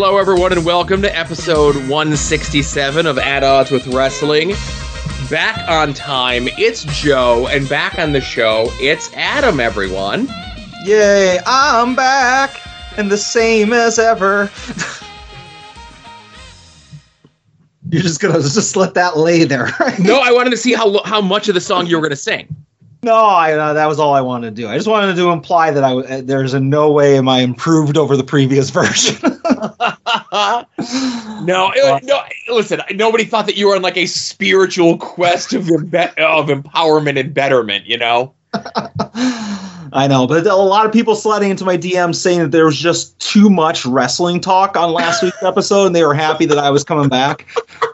Hello, everyone, and welcome to episode 167 of At Odds with Wrestling. Back on time, it's Joe, and back on the show, it's Adam, everyone. Yay, I'm back and the same as ever. You're just gonna just let that lay there, right? No, I wanted to see how how much of the song you were going to sing. No, I, uh, that was all I wanted to do. I just wanted to imply that I uh, there's in no way am I improved over the previous version. no, it, no. Listen, nobody thought that you were on like a spiritual quest of imbe- of empowerment and betterment. You know. I know, but a lot of people sliding into my DMs saying that there was just too much wrestling talk on last week's episode, and they were happy that I was coming back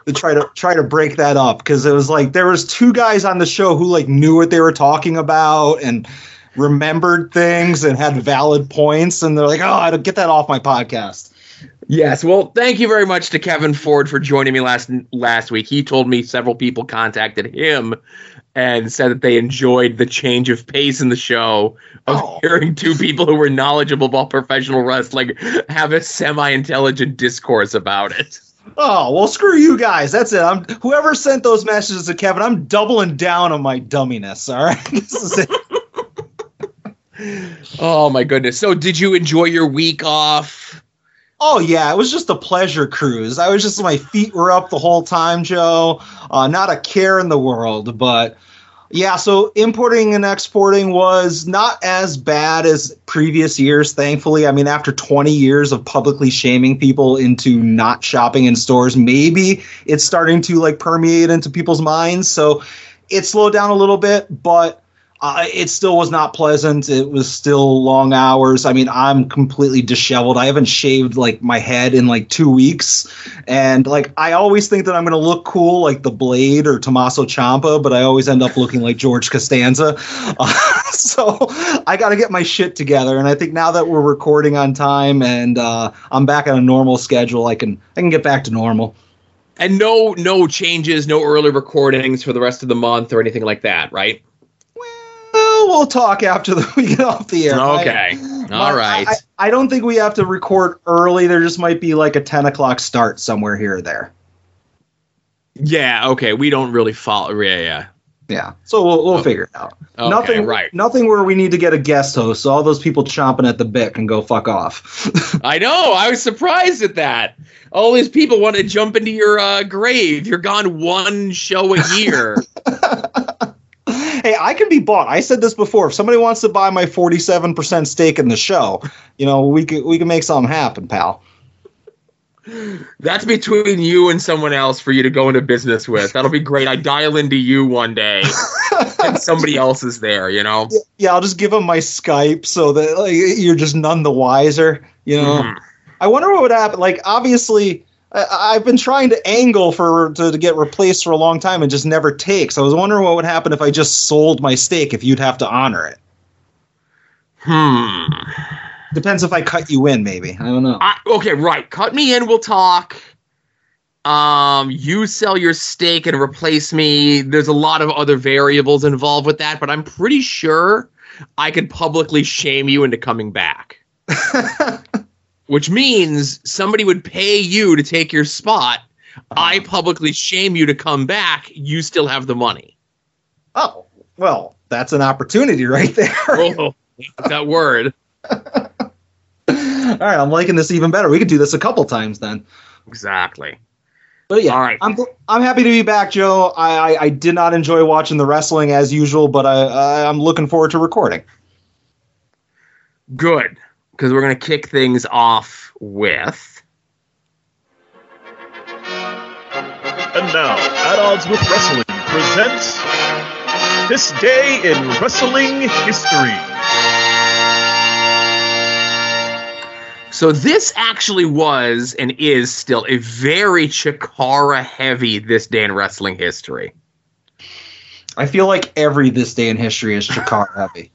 to try to try to break that up because it was like there was two guys on the show who like knew what they were talking about and remembered things and had valid points, and they're like, "Oh, I don't get that off my podcast." Yes, well, thank you very much to Kevin Ford for joining me last last week. He told me several people contacted him and said that they enjoyed the change of pace in the show of oh. hearing two people who were knowledgeable about professional wrestling have a semi-intelligent discourse about it. Oh well, screw you guys. That's it. I'm whoever sent those messages to Kevin. I'm doubling down on my dumminess. All right, this is it. oh my goodness. So, did you enjoy your week off? Oh yeah, it was just a pleasure cruise. I was just my feet were up the whole time, Joe. Uh, not a care in the world, but yeah, so importing and exporting was not as bad as previous years, thankfully. I mean, after 20 years of publicly shaming people into not shopping in stores, maybe it's starting to like permeate into people's minds. So it slowed down a little bit, but uh, it still was not pleasant. It was still long hours. I mean, I'm completely disheveled. I haven't shaved like my head in like two weeks, and like I always think that I'm gonna look cool like the Blade or Tommaso Ciampa, but I always end up looking like George Costanza. Uh, so I got to get my shit together. And I think now that we're recording on time and uh, I'm back on a normal schedule, I can I can get back to normal. And no no changes, no early recordings for the rest of the month or anything like that, right? We'll talk after the, we get off the air. Okay. All right. I, I, don't think we have to record early. There just might be like a 10 o'clock start somewhere here or there. Yeah. Okay. We don't really follow. Yeah. Yeah. Yeah. So we'll, we'll figure it out. Okay, nothing. Right. Nothing where we need to get a guest host. So all those people chomping at the bit can go fuck off. I know. I was surprised at that. All these people want to jump into your uh, grave. You're gone one show a year. hey, I can be bought. I said this before. If somebody wants to buy my 47% stake in the show, you know, we can we can make something happen, pal. That's between you and someone else for you to go into business with. That'll be great. I dial into you one day, and somebody else is there. You know. Yeah, I'll just give them my Skype so that like, you're just none the wiser. You know. Mm. I wonder what would happen. Like, obviously, I, have been trying to angle for to, to, get replaced for a long time and just never takes. I was wondering what would happen if I just sold my stake. If you'd have to honor it. Hmm. Depends if I cut you in, maybe. I don't know. I, okay, right. Cut me in. We'll talk. Um, you sell your stake and replace me. There's a lot of other variables involved with that, but I'm pretty sure I could publicly shame you into coming back. which means somebody would pay you to take your spot. Uh-huh. I publicly shame you to come back. You still have the money. Oh, well, that's an opportunity right there. oh, that word. All right, I'm liking this even better. We could do this a couple times then. Exactly. But yeah, All right. I'm I'm happy to be back, Joe. I, I, I did not enjoy watching the wrestling as usual, but I, I I'm looking forward to recording. Good because we're going to kick things off with. And now, At Odds with Wrestling presents This Day in Wrestling History. So this actually was and is still a very Chikara heavy this day in wrestling history. I feel like every this day in history is Chikara heavy.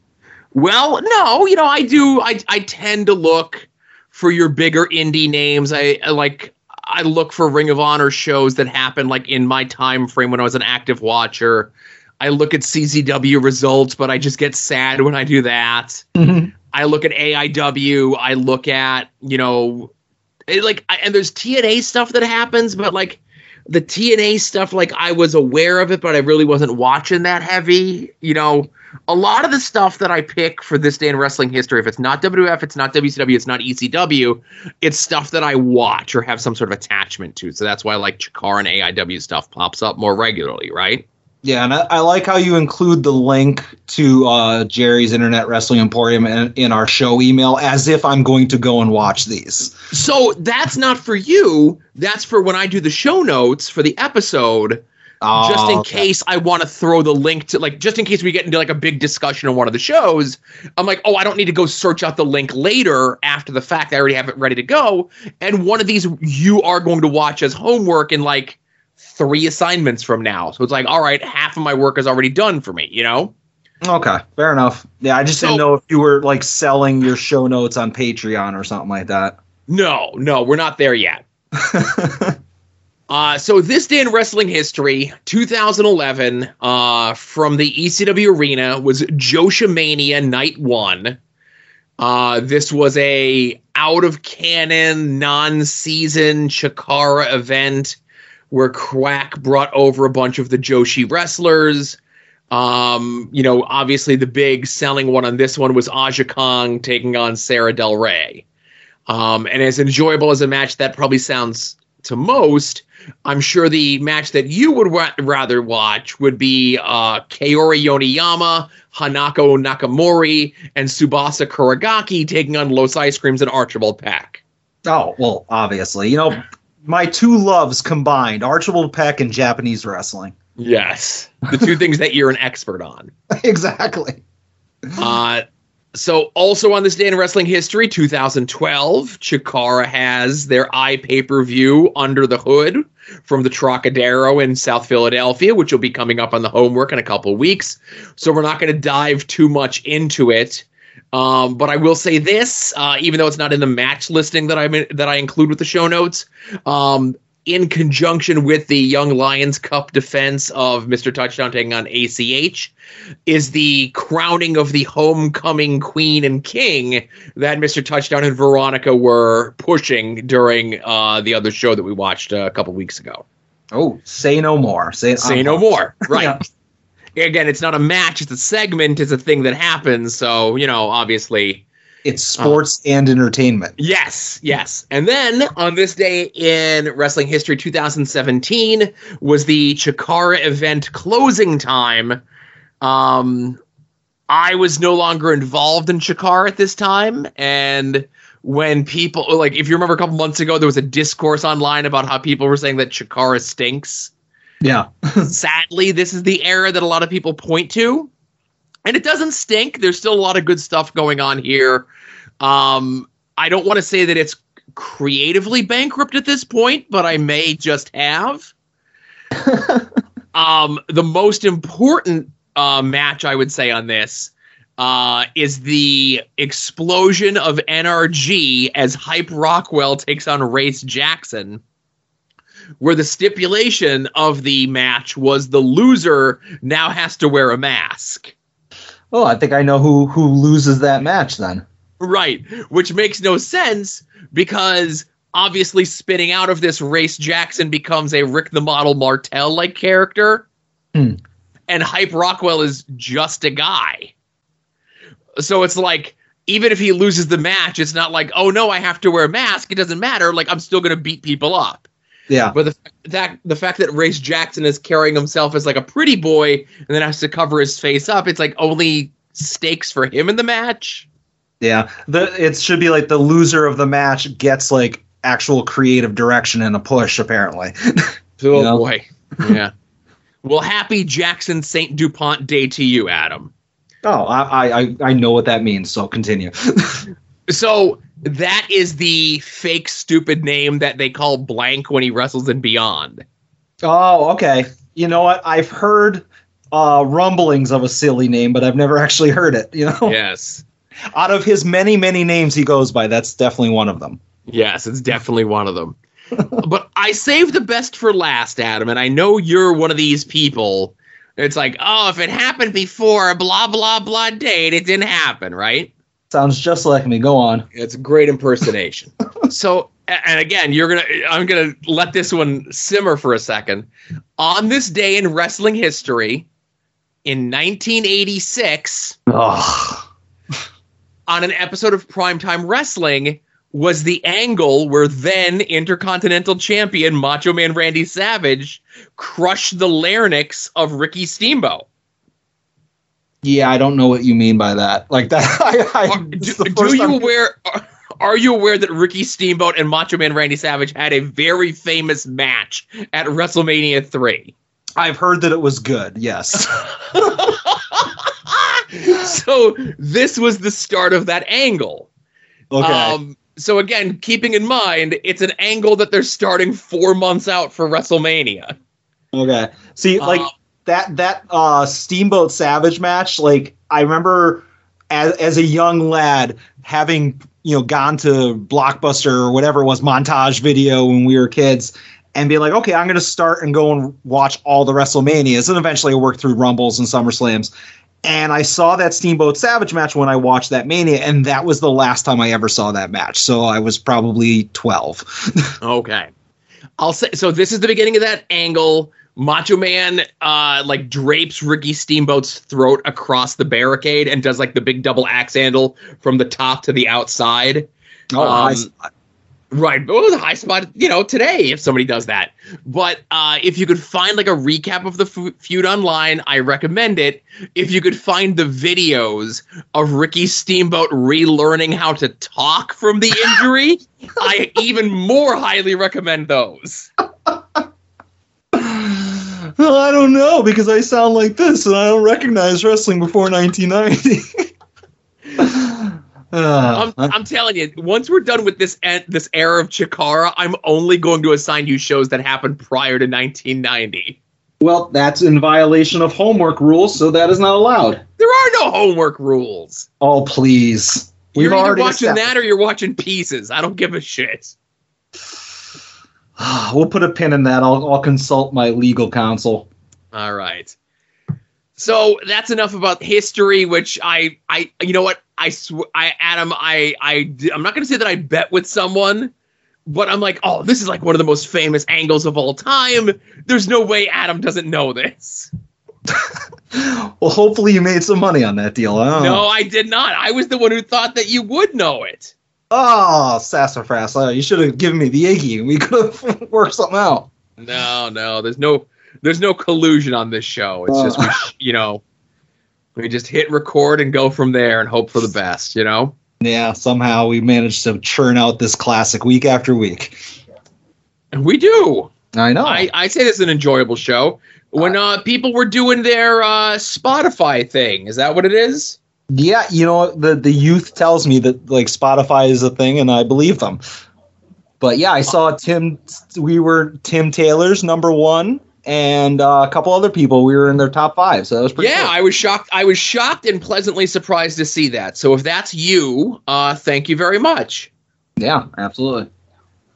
Well, no, you know, I do. I I tend to look for your bigger indie names. I, I like I look for Ring of Honor shows that happen like in my time frame when I was an active watcher. I look at CZW results, but I just get sad when I do that. Mm-hmm. I look at AIW. I look at you know It, like, I, and there's TNA stuff that happens, but like the TNA stuff, like I was aware of it, but I really wasn't watching that heavy. You know, a lot of the stuff that I pick for this day in wrestling history, if it's not WF, it's not WCW, it's not ECW, it's stuff that I watch or have some sort of attachment to. So that's why like Chikara and AIW stuff pops up more regularly, right? Yeah, and I, I like how you include the link to uh, Jerry's Internet Wrestling Emporium in, in our show email as if I'm going to go and watch these. So that's not for you. That's for when I do the show notes for the episode. just in Oh, okay. case I want to throw the link to like just in case we get into like a big discussion on one of the shows, I'm like, oh, I don't need to go search out the link later after the fact. I already have it ready to go. And one of these you are going to watch as homework in like three assignments from now. So it's like, all right, half of my work is already done for me, you know? Okay, fair enough. Yeah, I just So- didn't know if you were like selling your show notes on Patreon or something like that. No, no, we're not there yet. Uh, so this day in wrestling history, 2011, uh, from the ECW arena was JoshiMania Night One. Uh, this was a out of canon, non-season Chikara event where Quack brought over a bunch of the Joshi wrestlers. Um, you know, obviously the big selling one on this one was Aja Kong taking on Sarah Del Rey. Um, and as enjoyable as a match that probably sounds to most, I'm sure the match that you would wa- rather watch would be uh, Kaori Yoneyama, Hanako Nakamori, and Tsubasa Kuragaki taking on Los Ice Creams and Archibald Peck. oh well, obviously, you know, my two loves combined: Archibald Peck and Japanese wrestling. Yes, the two things that you're an expert on. exactly. Uh, so, also on this day in wrestling history, 2012, Chikara has their eye pay per view Under the Hood from the Trocadero in South Philadelphia, which will be coming up on the homework in a couple weeks. So, we're not going to dive too much into it. Um, but I will say this, uh, even though it's not in the match listing that I that I include with the show notes, um, in conjunction with the Young Lions Cup defense of Mr. Touchdown taking on ACH, is the crowning of the homecoming queen and king that Mr. Touchdown and Veronica were pushing during uh, the other show that we watched uh, a couple weeks ago. Oh, say no more. Say Say no more. Right. Yeah. Again, it's not a match, it's a segment, it's a thing that happens. So, you know, obviously. It's sports and entertainment. Yes, yes. And then on this day in wrestling history 2017 was the Chikara event closing time. Um I was no longer involved in Chikara at this time and when people like if you remember a couple months ago there was a discourse online about how people were saying that Chikara stinks. Yeah. Sadly, this is the era that a lot of people point to. And it doesn't stink. There's still a lot of good stuff going on here. Um, I don't want to say that it's creatively bankrupt at this point, but I may just have. um, the most important uh, match I would say on this uh, is the explosion of NRG as Hype Rockwell takes on Race Jackson where the stipulation of the match was the loser now has to wear a mask. Well, I think I know who who loses that match then. Right, which makes no sense because obviously spinning out of this race Jackson becomes a Rick the Model Martel like character. Hmm. And Hype Rockwell is just a guy. So it's like even if he loses the match, it's not like, "Oh no, I have to wear a mask." It doesn't matter. Like I'm still going to beat people up. Yeah. But the fact that the fact that Race Jackson is carrying himself as like a pretty boy and then has to cover his face up, it's like only stakes for him in the match. Yeah. The it should be like the loser of the match gets like actual creative direction and a push apparently. Oh You know? boy, yeah. Well, happy Jackson Saint Dupont Day to you, Adam. oh, I, I I know what that means, so continue. So that is the fake stupid name that they call Blank when he wrestles in Beyond. oh, okay. You know what? I've heard uh, rumblings of a silly name, but I've never actually heard it. You know, Yes. out of his many many names he goes by, that's definitely one of them. Yes, it's definitely one of them. but I saved the best for last, Adam, and I know you're one of these people. It's like, oh, if it happened before blah blah blah date, it didn't happen, right? Sounds just like me. Go on. It's a great impersonation. so and again, you're gonna. I'm gonna let this one simmer for a second. On this day in wrestling history, in 1986, Ugh. on an episode of Primetime Wrestling, was the angle where then Intercontinental Champion Macho Man Randy Savage crushed the larynx of Ricky Steamboat. Yeah, I don't know what you mean by that. Like that. I, I, Are, this is do, do you aware? Are, are you aware that Ricky Steamboat and Macho Man Randy Savage had a very famous match at WrestleMania three? I've heard that it was good. Yes. so this was the start of that angle. Okay. Um, so again, keeping in mind, it's an angle that they're starting four months out for WrestleMania. Okay. See, like Um, that that uh Steamboat Savage match, like I remember as as a young lad having, you know, gone to Blockbuster or whatever it was, montage video when we were kids, and be like, okay, I'm gonna start and go and watch all the WrestleManias, and eventually I worked through Rumbles and SummerSlams. And I saw that Steamboat Savage match when I watched that Mania, and that was the last time I ever saw that match. So I was probably 12. Okay. I'll say so this is the beginning of that angle. Macho Man uh like drapes Ricky Steamboat's throat across the barricade and does like the big double axe handle from the top to the outside. Oh, Um, I- Right. But it was high spot, you know, today if somebody does that. But uh, if you could find like a recap of the f- feud online, I recommend it. If you could find the videos of Ricky Steamboat relearning how to talk from the injury, I even more highly recommend those. Well, I don't know because I sound like this and I don't recognize wrestling before 1990. Uh, I'm, I'm telling you, once we're done with this en- this era of Chikara, I'm only going to assign you shows that happened prior to 1990. well, that's in violation of homework rules, so that is not allowed. There are no homework rules. Oh, please. You're either watching established- that or you're watching pieces. I don't give a shit. We'll put a pin in that. I'll, I'll consult my legal counsel. All right. So that's enough about history, which I, I, you know what, I, sw- I, Adam, I, I, I'm not going to say that I bet with someone, but I'm like, oh, this is like one of the most famous angles of all time. There's no way Adam doesn't know this. Well, hopefully you made some money on that deal. Oh. No, I did not. I was the one who thought that you would know it. Oh, sassafras. Oh, you should have given me the Iggy we could have worked something out. No, no, there's no, there's no collusion on this show. It's just, we, sh- you know, we just hit record and go from there and hope for the best. You know. Yeah, somehow we managed to churn out this classic week after week. And we do. I know. I, I say this is an enjoyable show. When uh, people were doing their uh, Spotify thing, is that what it is? Yeah, you know the the youth tells me that like Spotify is a thing, and I believe them. But yeah, I saw Tim. We were Tim Taylor's number one, and uh, a couple other people. We were in their top five, so that was pretty. Yeah, cool. I was shocked. I was shocked and pleasantly surprised to see that. So if that's you, uh, thank you very much. yeah, absolutely.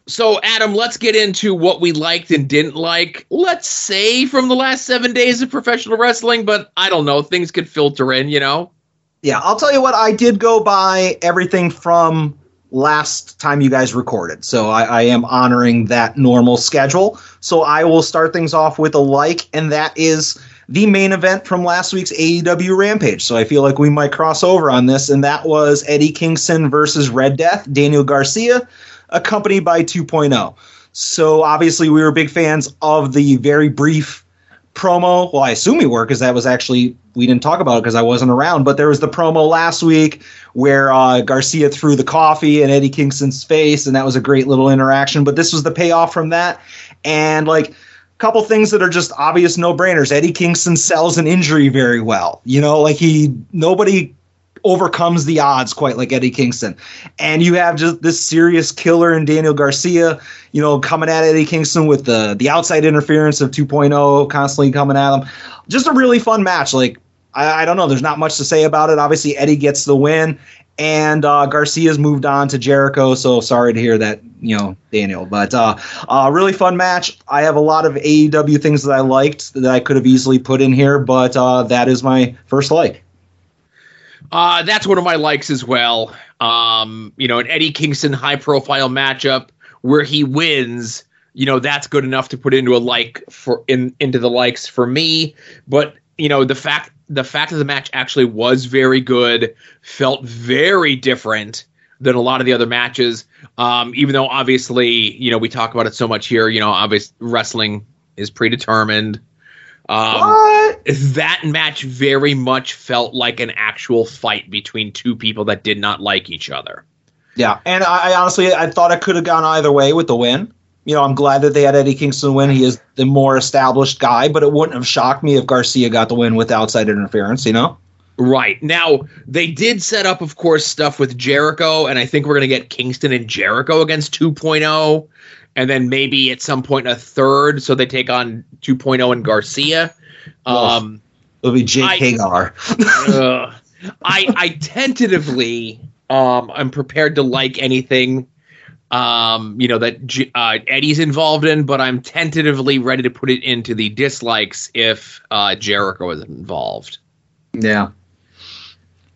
So Adam, let's get into what we liked and didn't like. Let's say from the last seven days of professional wrestling, but I don't know. Things could filter in, you know. Yeah, I'll tell you what. I did go by everything from last time you guys recorded, so I, I am honoring that normal schedule. So I will start things off with a like, and that is the main event from last week's AEW Rampage. So I feel like we might cross over on this, and that was Eddie Kingston versus Red Death, Daniel Garcia, accompanied by 2.0. So obviously we were big fans of the very brief promo. Well, I assume we were because that was actually we didn't talk about it because I wasn't around. But there was the promo last week where uh, Garcia threw the coffee in Eddie Kingston's face, and that was a great little interaction. But this was the payoff from that, and like a couple things that are just obvious no brainers. Eddie Kingston sells an injury very well. You know, like he nobody overcomes the odds quite like Eddie Kingston. And you have just this serious killer in Daniel Garcia, you know, coming at Eddie Kingston with the the outside interference of 2.0 constantly coming at him. Just a really fun match. Like I, I don't know, there's not much to say about it. Obviously Eddie gets the win and uh, Garcia's moved on to Jericho, so sorry to hear that, you know, Daniel. But uh, uh, really fun match. I have a lot of AEW things that I liked that I could have easily put in here, but uh, that is my first like. Uh, that's one of my likes as well. Um, you know, an Eddie Kingston high profile matchup where he wins, you know, that's good enough to put into a like for in into the likes for me. But you know, the fact the fact that the match actually was very good, felt very different than a lot of the other matches. Um, even though obviously, you know, we talk about it so much here. You know, obviously wrestling is predetermined. Um, what? that match very much felt like an actual fight between two people that did not like each other. Yeah, and I, I honestly I thought it could have gone either way with the win. You know, I'm glad that they had Eddie Kingston win. He is the more established guy, but it wouldn't have shocked me if Garcia got the win with outside interference. You know. Right. Now, they did set up, of course, stuff with Jericho, and I think we're going to get Kingston and Jericho against 2.0, and then maybe at some point a third, so they take on 2.0 and Garcia. Um, It'll be Jake I- Hager. Ugh. I I tentatively um I'm prepared to like anything um you know that uh, Eddie's involved in, but I'm tentatively ready to put it into the dislikes if uh, Jericho is involved. yeah.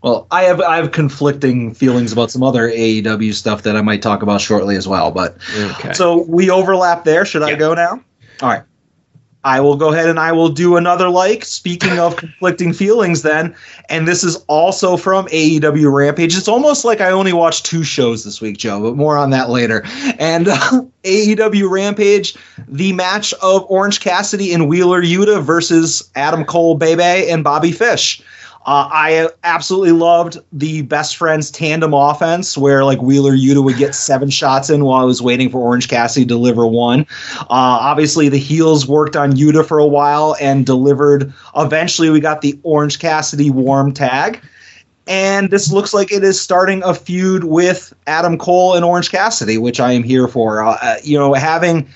Well, I have I have conflicting feelings about some other AEW stuff that I might talk about shortly as well, but Okay. So we overlap there. Should I go now? All right. I will go ahead and I will do another like. Speaking of conflicting feelings, then, and this is also from AEW Rampage. It's almost like I only watched two shows this week, Joe, but more on that later. And uh, AEW Rampage, the match of Orange Cassidy and Wheeler Yuta versus Adam Cole, Bebe, and Bobby Fish. Uh, I absolutely loved the best friends tandem offense where like Wheeler Yuta would get seven shots in while I was waiting for Orange Cassidy to deliver one. Uh, obviously, the heels worked on Yuta for a while and delivered. Eventually, we got the Orange Cassidy warm tag. And this looks like it is starting a feud with Adam Cole and Orange Cassidy, which I am here for. Uh, uh, you know, having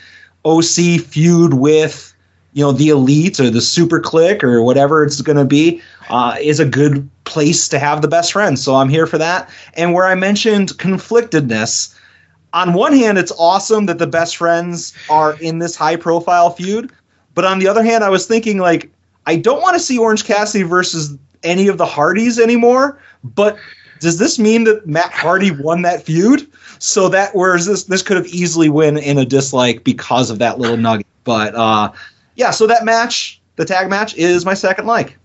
OC feud with you know the elite or the Super Kliq or whatever it's going to be uh, is a good place to have the best friends. So i'm here for that. And where i mentioned conflictedness on one hand it's awesome that the best friends are in this high profile feud but on the other hand i was thinking like i don't want to see orange cassidy versus any of the hardys anymore but does this mean that matt hardy won that feud? So that whereas this this could have easily win in a dislike because of that little nugget. But uh yeah, so that match, the tag match, is my second like.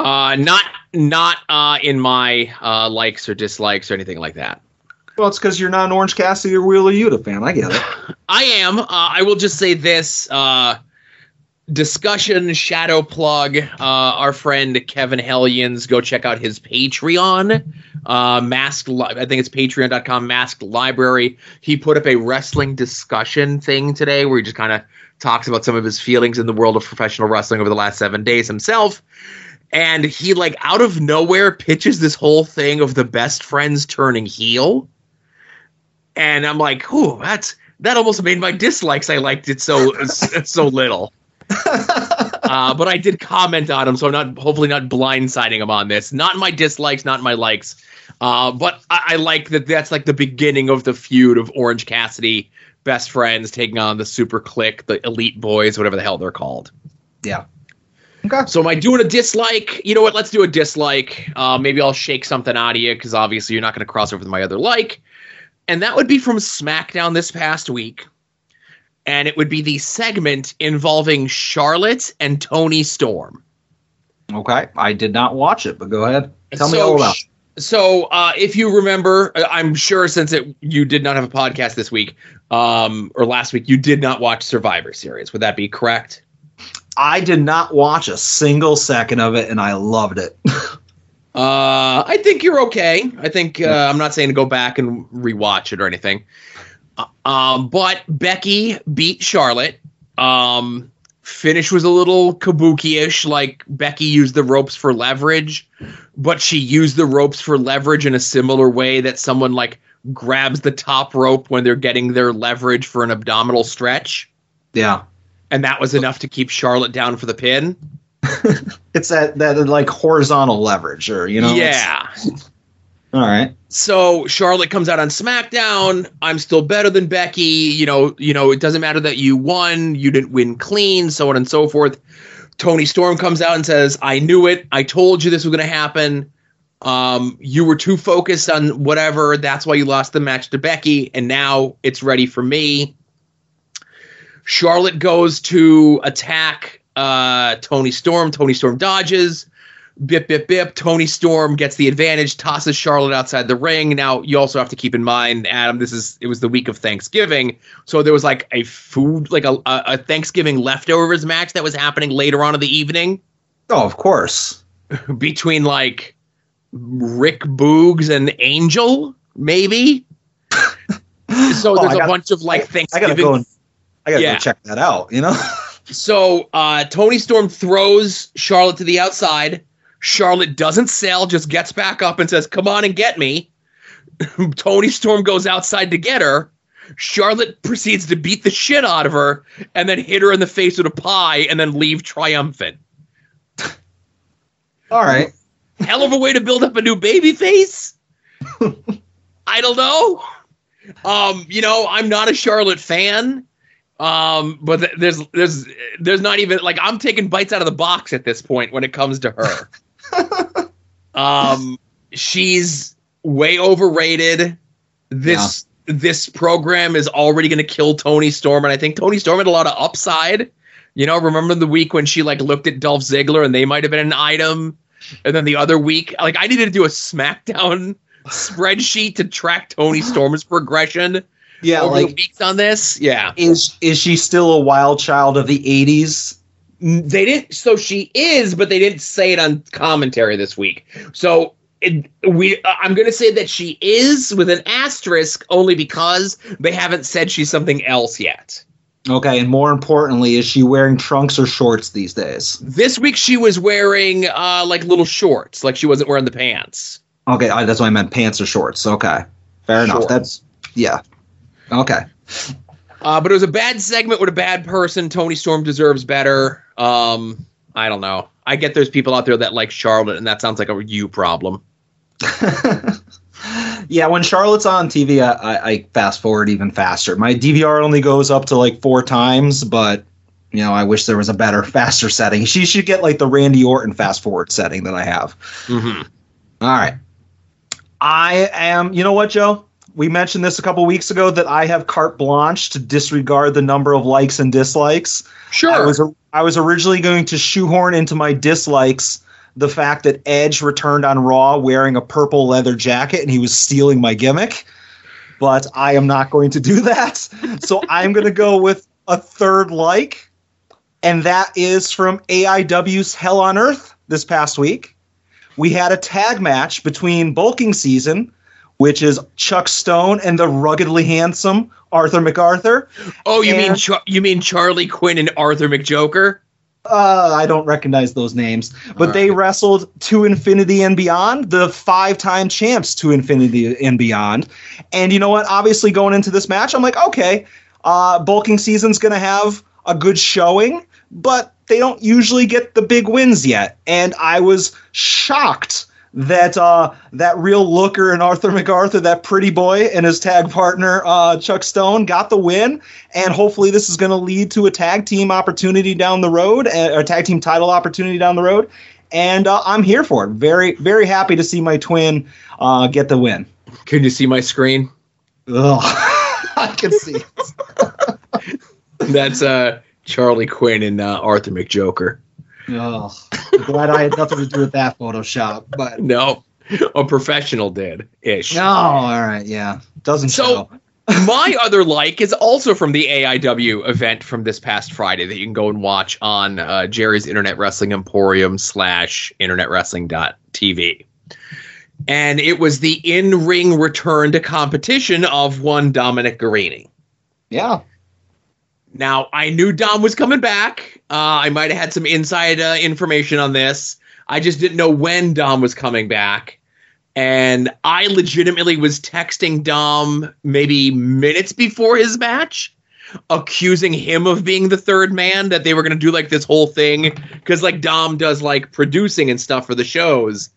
uh, not not uh, in my uh, likes or dislikes or anything like that. Well, it's because you're not an Orange Cassidy or Wheeler Yuta fan. I get it. I am. Uh, I will just say this. Uh, discussion shadow plug. Uh, our friend Kevin Hellions. Go check out his Patreon. Uh, Mask. Li- I think it's Patreon.com. Masked Library. He put up a wrestling discussion thing today where he just kind of talks about some of his feelings in the world of professional wrestling over the last seven days himself. And he like out of nowhere pitches this whole thing of the best friends turning heel. And I'm like, "Ooh, that's that almost made my dislikes. I liked it so so little." uh, but I did comment on him, so I'm not hopefully not blindsiding him on this. Not my dislikes, not my likes. Uh, but I, I like that. That's like the beginning of the feud of Orange Cassidy, best friends taking on the Super Kliq, the Elite Boys, whatever the hell they're called. Yeah. Okay. So am I doing a dislike? You know what? Let's do a dislike. Uh, maybe I'll shake something out of you because obviously you're not going to cross over with my other like, and that would be from SmackDown this past week, and it would be the segment involving Charlotte and Toni Storm. Okay. I did not watch it, but go ahead. Tell me all about it. So, uh, if you remember, uh, I'm sure since it, you did not have a podcast this week um, or last week, you did not watch Survivor Series. Would that be correct? I did not watch a single second of it, and I loved it. Uh, I think you're okay. I think uh, I'm not saying to go back and rewatch it or anything. Uh, um, but Becky beat Charlotte. Um, finish was a little kabuki-ish. Like Becky used the ropes for leverage, but she used the ropes for leverage in a similar way that someone like grabs the top rope when they're getting their leverage for an abdominal stretch, yeah. and that was enough to keep Charlotte down for the pin. It's that that like horizontal leverage, or you know. yeah. All right. So Charlotte comes out on SmackDown. I'm still better than Becky. You know, you know, it doesn't matter that you won, you didn't win clean, so on and so forth. Toni Storm comes out and says, "I knew it. I told you this was going to happen. Um, you were too focused on whatever. That's why you lost the match to Becky, and now it's ready for me. Charlotte goes to attack uh, Toni Storm. Toni Storm dodges. Bip, bip, bip. Toni Storm gets the advantage, tosses Charlotte outside the ring. Now, you also have to keep in mind, Adam, this is, it was the week of Thanksgiving. So there was like a food, like a, a Thanksgiving leftovers match that was happening later on in the evening. Oh, of course. Between like Rick Boogs and Angel, maybe. so Oh, there's I a got- bunch of like I Thanksgiving. gotta go. And, I gotta Yeah. go check that out. You know. So uh, Toni Storm throws Charlotte to the outside. Charlotte doesn't sell, just gets back up and says, Come on and get me. Toni Storm goes outside to get her. Charlotte proceeds to beat the shit out of her and then hit her in the face with a pie and then leave triumphant. All right. Hell of a way to build up a new baby face. I don't know. Um, you know, I'm not a Charlotte fan. Um, but th- there's there's there's not even like I'm taking bites out of the box at this point when it comes to her. um, she's way overrated. This this program is already going to kill Toni Storm, and I think Toni Storm had a lot of upside. You know, remember the week when she like looked at Dolph Ziggler and they might have been an item, and then the other week, like I needed to do a SmackDown spreadsheet to track Toni Storm's progression Yeah. over Like, weeks on this. Yeah, is is she still a wild child of the '80s? They didn't. So she is, but they didn't say it on commentary this week. So. It, we, uh, I'm going to say that she is with an asterisk only because they haven't said she's something else yet. Okay. And more importantly, is she wearing trunks or shorts these days? This week she was wearing uh, like little shorts, like she wasn't wearing the pants. Okay, I, that's what I meant. Pants or shorts. Okay, fair enough. That's yeah. Okay. Uh, but it was a bad segment with a bad person. Toni Storm deserves better. Um, I don't know. I get there's people out there that like Charlotte, and that sounds like a you problem. yeah, when Charlotte's on TV, I, I, I fast forward even faster. My DVR only goes up to like four times, but you know, I wish there was a better, faster setting. She should get like the Randy Orton fast forward setting that I have. Mm-hmm. All right. I am, you know what, Joe? We mentioned this a couple weeks ago that I have carte blanche to disregard the number of likes and dislikes. Sure. I was I was originally going to shoehorn into my dislikes the fact that Edge returned on Raw wearing a purple leather jacket and he was stealing my gimmick. But I am not going to do that. So I'm going to go with a third like, and that is from AIW's Hell on Earth this past week. We had a tag match between Bulking Season, which is Chuck Stone and the ruggedly handsome Arthur MacArthur. oh, you mean and- Char- you mean Charlie Quinn and Arthur McJoker? Uh, I don't recognize those names, but they wrestled to Infinity and Beyond, the five-time champs to Infinity and Beyond. And you know what? Obviously, going into this match, I'm like, okay, uh, bulking season's going to have a good showing, but they don't usually get the big wins yet. And I was shocked that uh, that real looker and Arthur MacArthur, that pretty boy, and his tag partner uh, Chuck Stone got the win, and hopefully this is going to lead to a tag team opportunity down the road, or a tag team title opportunity down the road. And uh, I'm here for it. Very, very happy to see my twin uh, get the win. Can you see my screen? Ugh. I can see. it. That's uh Charlie Quinn and uh, Arthur McJoker. Ugh. I'm glad I had nothing to do with that Photoshop, but No, a professional did ish. no, all right, yeah, doesn't So- show. My other like is also from the AIW event from this past Friday that you can go and watch on uh, Jerry's Internet Wrestling Emporium slash Internet Wrestling TV. And it was the in ring return to competition of one Dominic Garrini. Yeah, Now, I knew Dom was coming back. Uh, I might have had some inside uh, information on this. I just didn't know when Dom was coming back. And I legitimately was texting Dom maybe minutes before his match, accusing him of being the third man, that they were going to do like this whole thing. Because, like, Dom does like producing and stuff for the shows.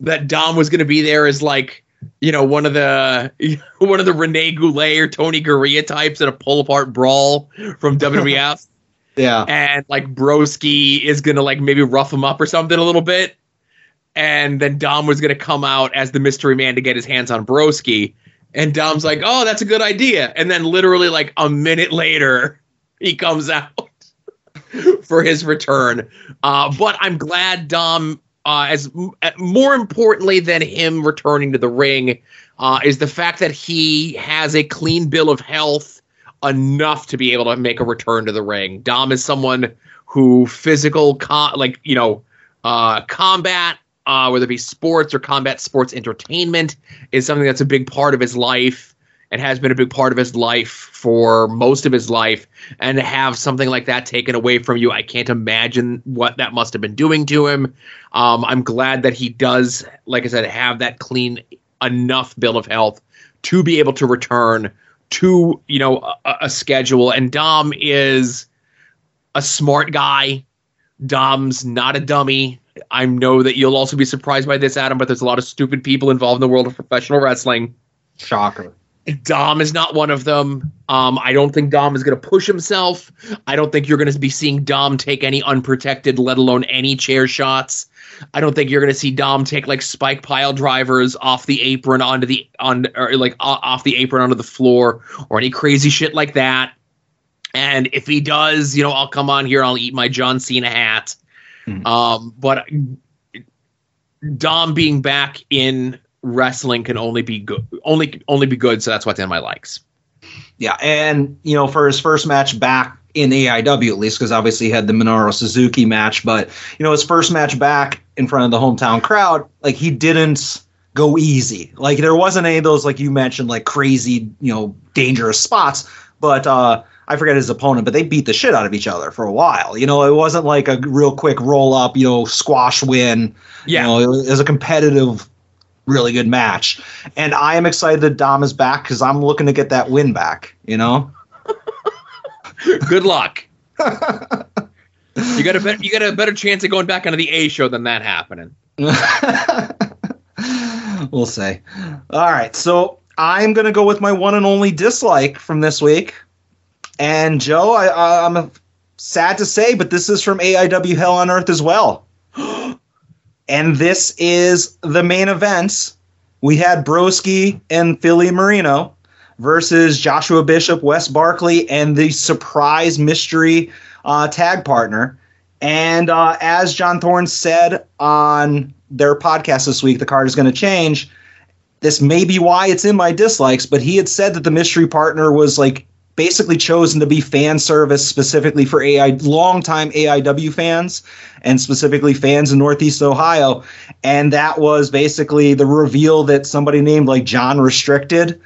That Dom was going to be there as like you know, one of the one of the Rene Goulet or Tony Garea types in a pull apart brawl from WWF, yeah. and like Broski is gonna like maybe rough him up or something a little bit. and then Dom was going to come out as the mystery man to get his hands on Broski. And Dom's like, "Oh, that's a good idea." And then literally like a minute later, he comes out for his return. Uh, but I'm glad Dom, uh, as more importantly than him returning to the ring, uh, is the fact that he has a clean bill of health enough to be able to make a return to the ring. Dom is someone who physical, con- like you know, uh, combat uh, whether it be sports or combat sports entertainment, is something that's a big part of his life and has been a big part of his life for most of his life. And to have something like that taken away from you, I can't imagine what that must have been doing to him. Um, I'm glad that he does, like I said, have that clean enough bill of health to be able to return to you know a, a schedule. And Dom is a smart guy. Dom's not a dummy. I know that you'll also be surprised by this, Adam, but there's a lot of stupid people involved in the world of professional wrestling. Shocker. Dom is not one of them. Um, I don't think Dom is going to push himself. I don't think you're going to be seeing Dom take any unprotected, let alone any chair shots. I don't think you're going to see Dom take like spike pile drivers off the apron onto the on or like off the apron onto the floor or any crazy shit like that. And if he does, you know, I'll come on here. I'll eat my John Cena hat. Mm-hmm. Um, but Dom being back in wrestling can only be good, only only be good. So that's what my likes. Yeah, and you know, for his first match back in AIW, at least, because obviously he had the Minoru Suzuki match, but you know, his first match back in front of the hometown crowd, like he didn't go easy. Like there wasn't any of those, like you mentioned, like crazy, you know, dangerous spots. But uh, I forget his opponent, but they beat the shit out of each other for a while. You know, it wasn't like a real quick roll up, you know, squash win. Yeah. You know, it was a competitive, really good match. And I am excited that Dom is back because I'm looking to get that win back, you know? good luck. you got a better, you got a better chance of going back onto the A show than that happening. we'll say. All right, so I'm going to go with my one and only dislike from this week. And Joe, I, I'm sad to say, but this is from AIW Hell on Earth as well. And this is the main event. We had Broski and Philly Marino versus Joshua Bishop, Wes Barkley, and the surprise mystery uh, tag partner. And uh, as John Thorne said on their podcast this week, the card is going to change. This may be why it's in my dislikes, but he had said that the mystery partner was like basically chosen to be fan service specifically for AI longtime AIW fans and specifically fans in Northeast Ohio. And that was basically the reveal that somebody named like John Restricted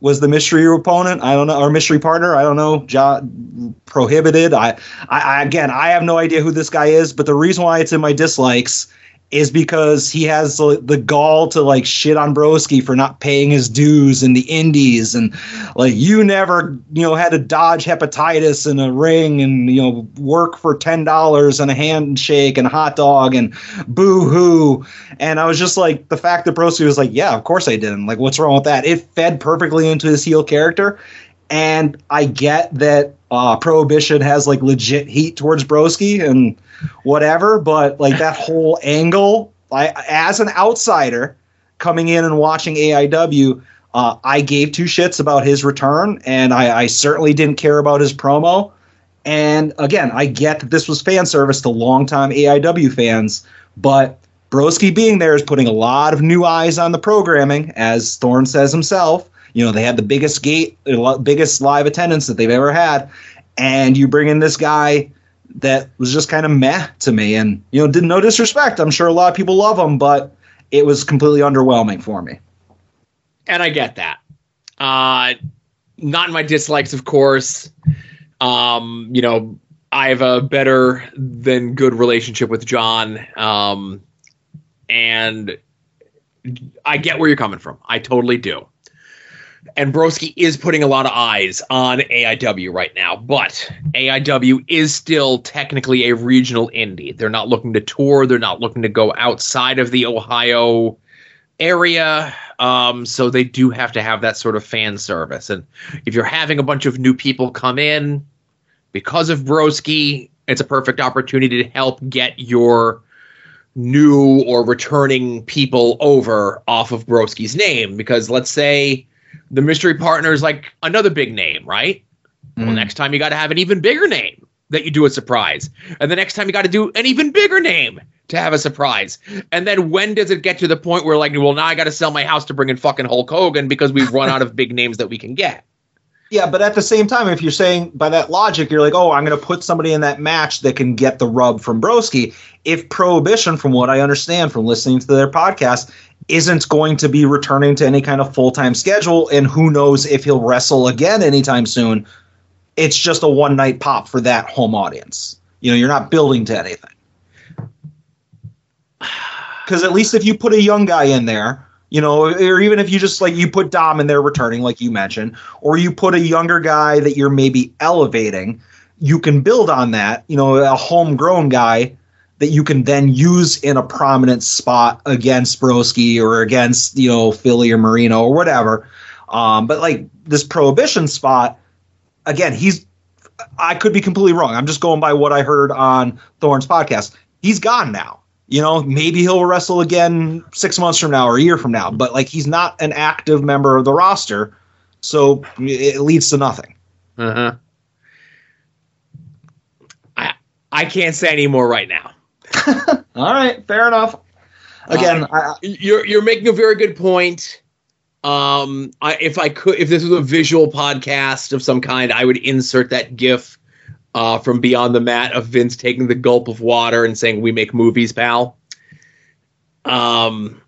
was the mystery opponent. I don't know, or mystery partner. I don't know. John prohibited. I, I, I again, I have no idea who this guy is. But the reason why it's in my dislikes is because he has the gall to like shit on Broski for not paying his dues in the indies. And like you never you know had to dodge hepatitis in a ring and you know work for ten dollars and a handshake and a hot dog and boo hoo and I was just like the fact that Broski was like yeah of course I didn't. Like what's wrong with that? It fed perfectly into his heel character. And I get that uh, Prohibition has like legit heat towards Broski. And whatever. But like that whole angle, I, as an outsider coming in and watching AIW, uh, I gave two shits about his return, and I, I, certainly didn't care about his promo. And again, I get that this was fan service to longtime AIW fans, but Broski being there is putting a lot of new eyes on the programming, as Thorne says himself. You know, they had the biggest gate, biggest live attendance that they've ever had, and you bring in this guy that was just kind of meh to me. And, you know, did no disrespect. I'm sure a lot of people love him, but it was completely underwhelming for me. And I get that. Uh, not in my dislikes, of course. Um, you know, I have a better than good relationship with John. Um, and I get where you're coming from. I totally do and Broski is putting a lot of eyes on AIW right now, but AIW is still technically a regional indie. They're not looking to tour, they're not looking to go outside of the Ohio area. Um, so they do have to have that sort of fan service. And if you're having a bunch of new people come in because of Broski, it's a perfect opportunity to help get your new or returning people over off of Broski's name because let's say the mystery partner is like another big name, right? Well, Mhm. next time you got to have an even bigger name that you do a surprise. And the next time you got to do an even bigger name to have a surprise. And then when does it get to the point where like, well, now I got to sell my house to bring in fucking Hulk Hogan because we've run out of big names that we can get. Yeah, but at the same time, if you're saying by that logic, you're like, oh, I'm going to put somebody in that match that can get the rub from Broski. If Prohibition, from what I understand from listening to their podcast, isn't going to be returning to any kind of full time schedule, and who knows if he'll wrestle again anytime soon, it's just a one night pop for that home audience. You know, you're not building to anything. Because at least if you put a young guy in there, you know, or even if you just like you put Dom in there returning, like you mentioned, or you put a younger guy that you're maybe elevating, you can build on that. You know, a homegrown guy that you can then use in a prominent spot against Broski or against you know Philly or Marino or whatever. Um, but like this prohibition spot, again, he's I could be completely wrong. I'm just going by what I heard on Thorne's podcast. He's gone now. You know, maybe he'll wrestle again six months from now or a year from now, but like he's not an active member of the roster, so it leads to nothing. Uh-huh. I I can't say any more right now. All right, fair enough. Again, I, You're you're making a very good point. Um, I, if I could, if this was a visual podcast of some kind, I would insert that GIF uh, from Beyond the Mat of Vince taking the gulp of water and saying, "We make movies, pal." Um,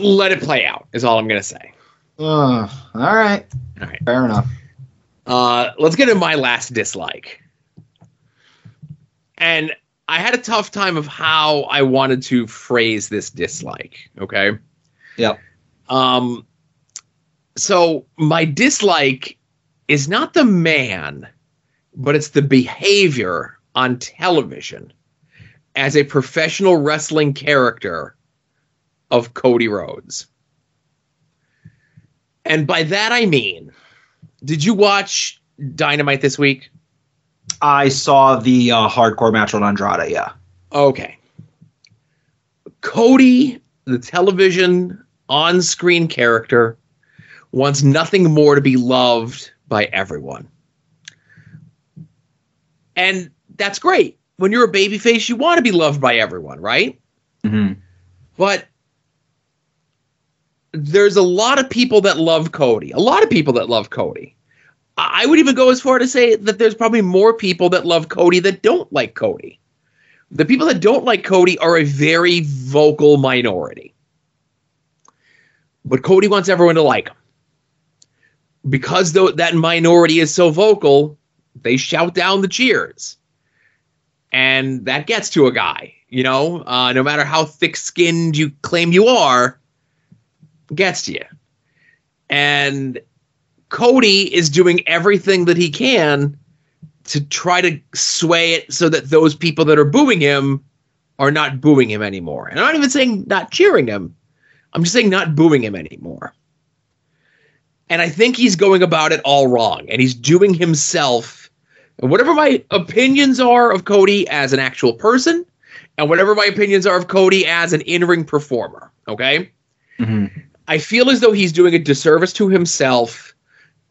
let it play out. Is all I'm gonna say. uh, all right, All right. fair enough. Uh, let's get to my last dislike. And I had a tough time of how I wanted to phrase this dislike. Okay. Yeah. Um, so my dislike is not the man, but it's the behavior on television as a professional wrestling character of Cody Rhodes. And by that I mean, did you watch Dynamite this week? I saw the uh, hardcore match on Andrade. Yeah. Okay. Cody, the television on screen character, wants nothing more to be loved by everyone. And that's great. When you're a babyface, you want to be loved by everyone, right? Mm-hmm. But there's a lot of people that love Cody. A lot of people that love Cody. I would even go as far to say that there's probably more people that love Cody that don't like Cody. The people that don't like Cody are a very vocal minority. But Cody wants everyone to like him. Because though that minority is so vocal, they shout down the cheers. And that gets to a guy, you know, uh, no matter how thick skinned you claim you are, gets to you. And Cody is doing everything that he can to try to sway it so that those people that are booing him are not booing him anymore. And I'm not even saying not cheering him. I'm just saying not booing him anymore. And I think he's going about it all wrong. And he's doing himself, whatever my opinions are of Cody as an actual person, and whatever my opinions are of Cody as an in ring performer, okay? Mm-hmm. I feel as though he's doing a disservice to himself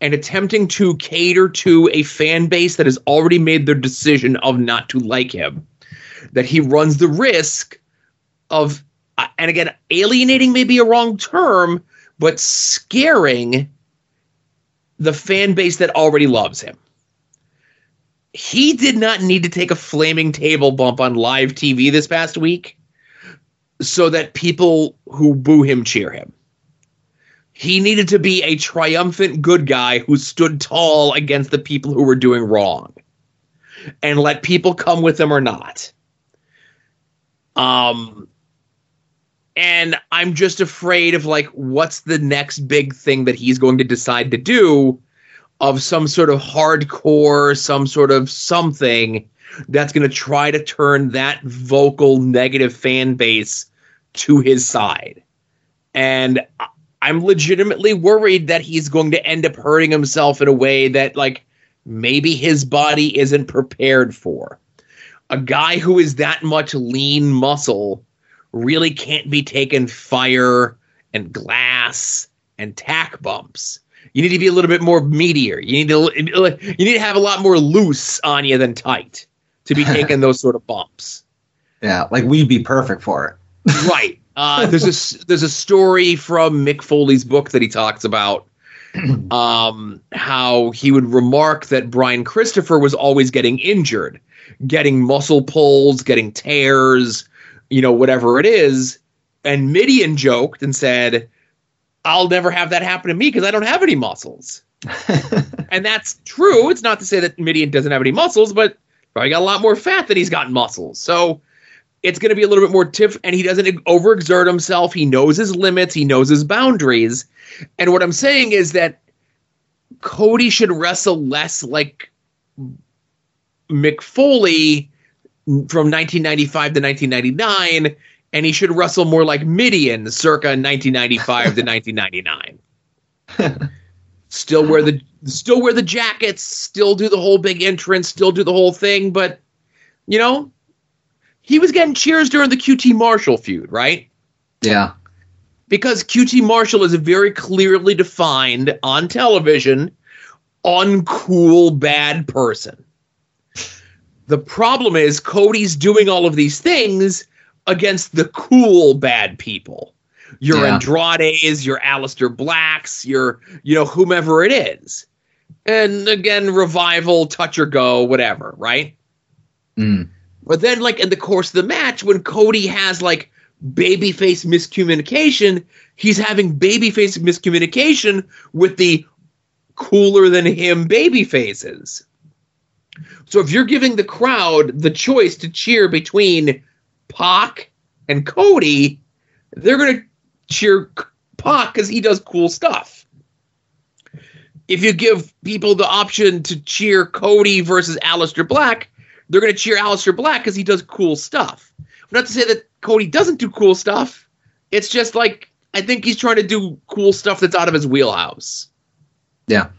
and attempting to cater to a fan base that has already made their decision of not to like him. That he runs the risk of, uh, and again, alienating may be a wrong term, but scaring the fan base that already loves him. He did not need to take a flaming table bump on live TV this past week so that people who boo him cheer him. He needed to be a triumphant good guy who stood tall against the people who were doing wrong and let people come with him or not. Um and I'm just afraid of like what's the next big thing that he's going to decide to do of some sort of hardcore, some sort of something that's going to try to turn that vocal negative fan base to his side. And I'm legitimately worried that he's going to end up hurting himself in a way that like maybe his body isn't prepared for. A guy who is that much lean muscle really can't be taking fire and glass and tack bumps. You need to be a little bit more meatier. You need to you need to have a lot more loose on you than tight to be taking those sort of bumps. Yeah, like we'd be perfect for it. right. Uh, there's a there's a story from Mick Foley's book that he talks about um, how he would remark that Brian Christopher was always getting injured, getting muscle pulls, getting tears, you know, whatever it is. And Mideon joked and said, I'll never have that happen to me because I don't have any muscles. and that's true. It's not to say that Mideon doesn't have any muscles, but probably got a lot more fat than he's got muscles. So it's going to be a little bit more tiff, and he doesn't overexert himself. He knows his limits, he knows his boundaries. And what I'm saying is that Cody should wrestle less like Mick Foley from 1995 to 1999, and he should wrestle more like Mideon circa 1995 to 1999. still wear the still wear the jackets, still do the whole big entrance, still do the whole thing, but you know, he was getting cheers during the QT Marshall feud, right? Yeah. Because QT Marshall is a very clearly defined on television uncool bad person. The problem is Cody's doing all of these things against the cool bad people. Your yeah. Andrades, your Aleister Blacks, your you know whomever it is. And again, revival, touch or go, whatever, right? Mm. But then, like in the course of the match, when Cody has like babyface miscommunication, he's having babyface miscommunication with the cooler than him baby faces. So if you're giving the crowd the choice to cheer between Pac and Cody, they're going to cheer Pac because he does cool stuff. If you give people the option to cheer Cody versus Aleister Black, they're going to cheer Aleister Black because he does cool stuff. Not to say that Cody doesn't do cool stuff. It's just like I think he's trying to do cool stuff that's out of his wheelhouse. Yeah.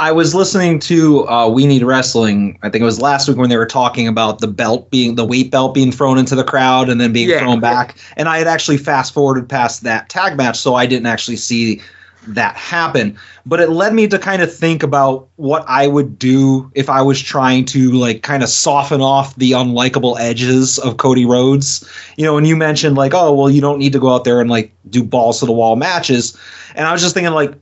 I was listening to uh, We Need Wrestling. I think it was last week when they were talking about the belt being the weight belt being thrown into the crowd and then being yeah. thrown back. And I had actually fast forwarded past that tag match, so I didn't actually see that happen. But it led me to kind of think about what I would do if I was trying to like kind of soften off the unlikable edges of Cody Rhodes. You know, and you mentioned like, oh, well, you don't need to go out there and like do balls to the wall matches. And I was just thinking like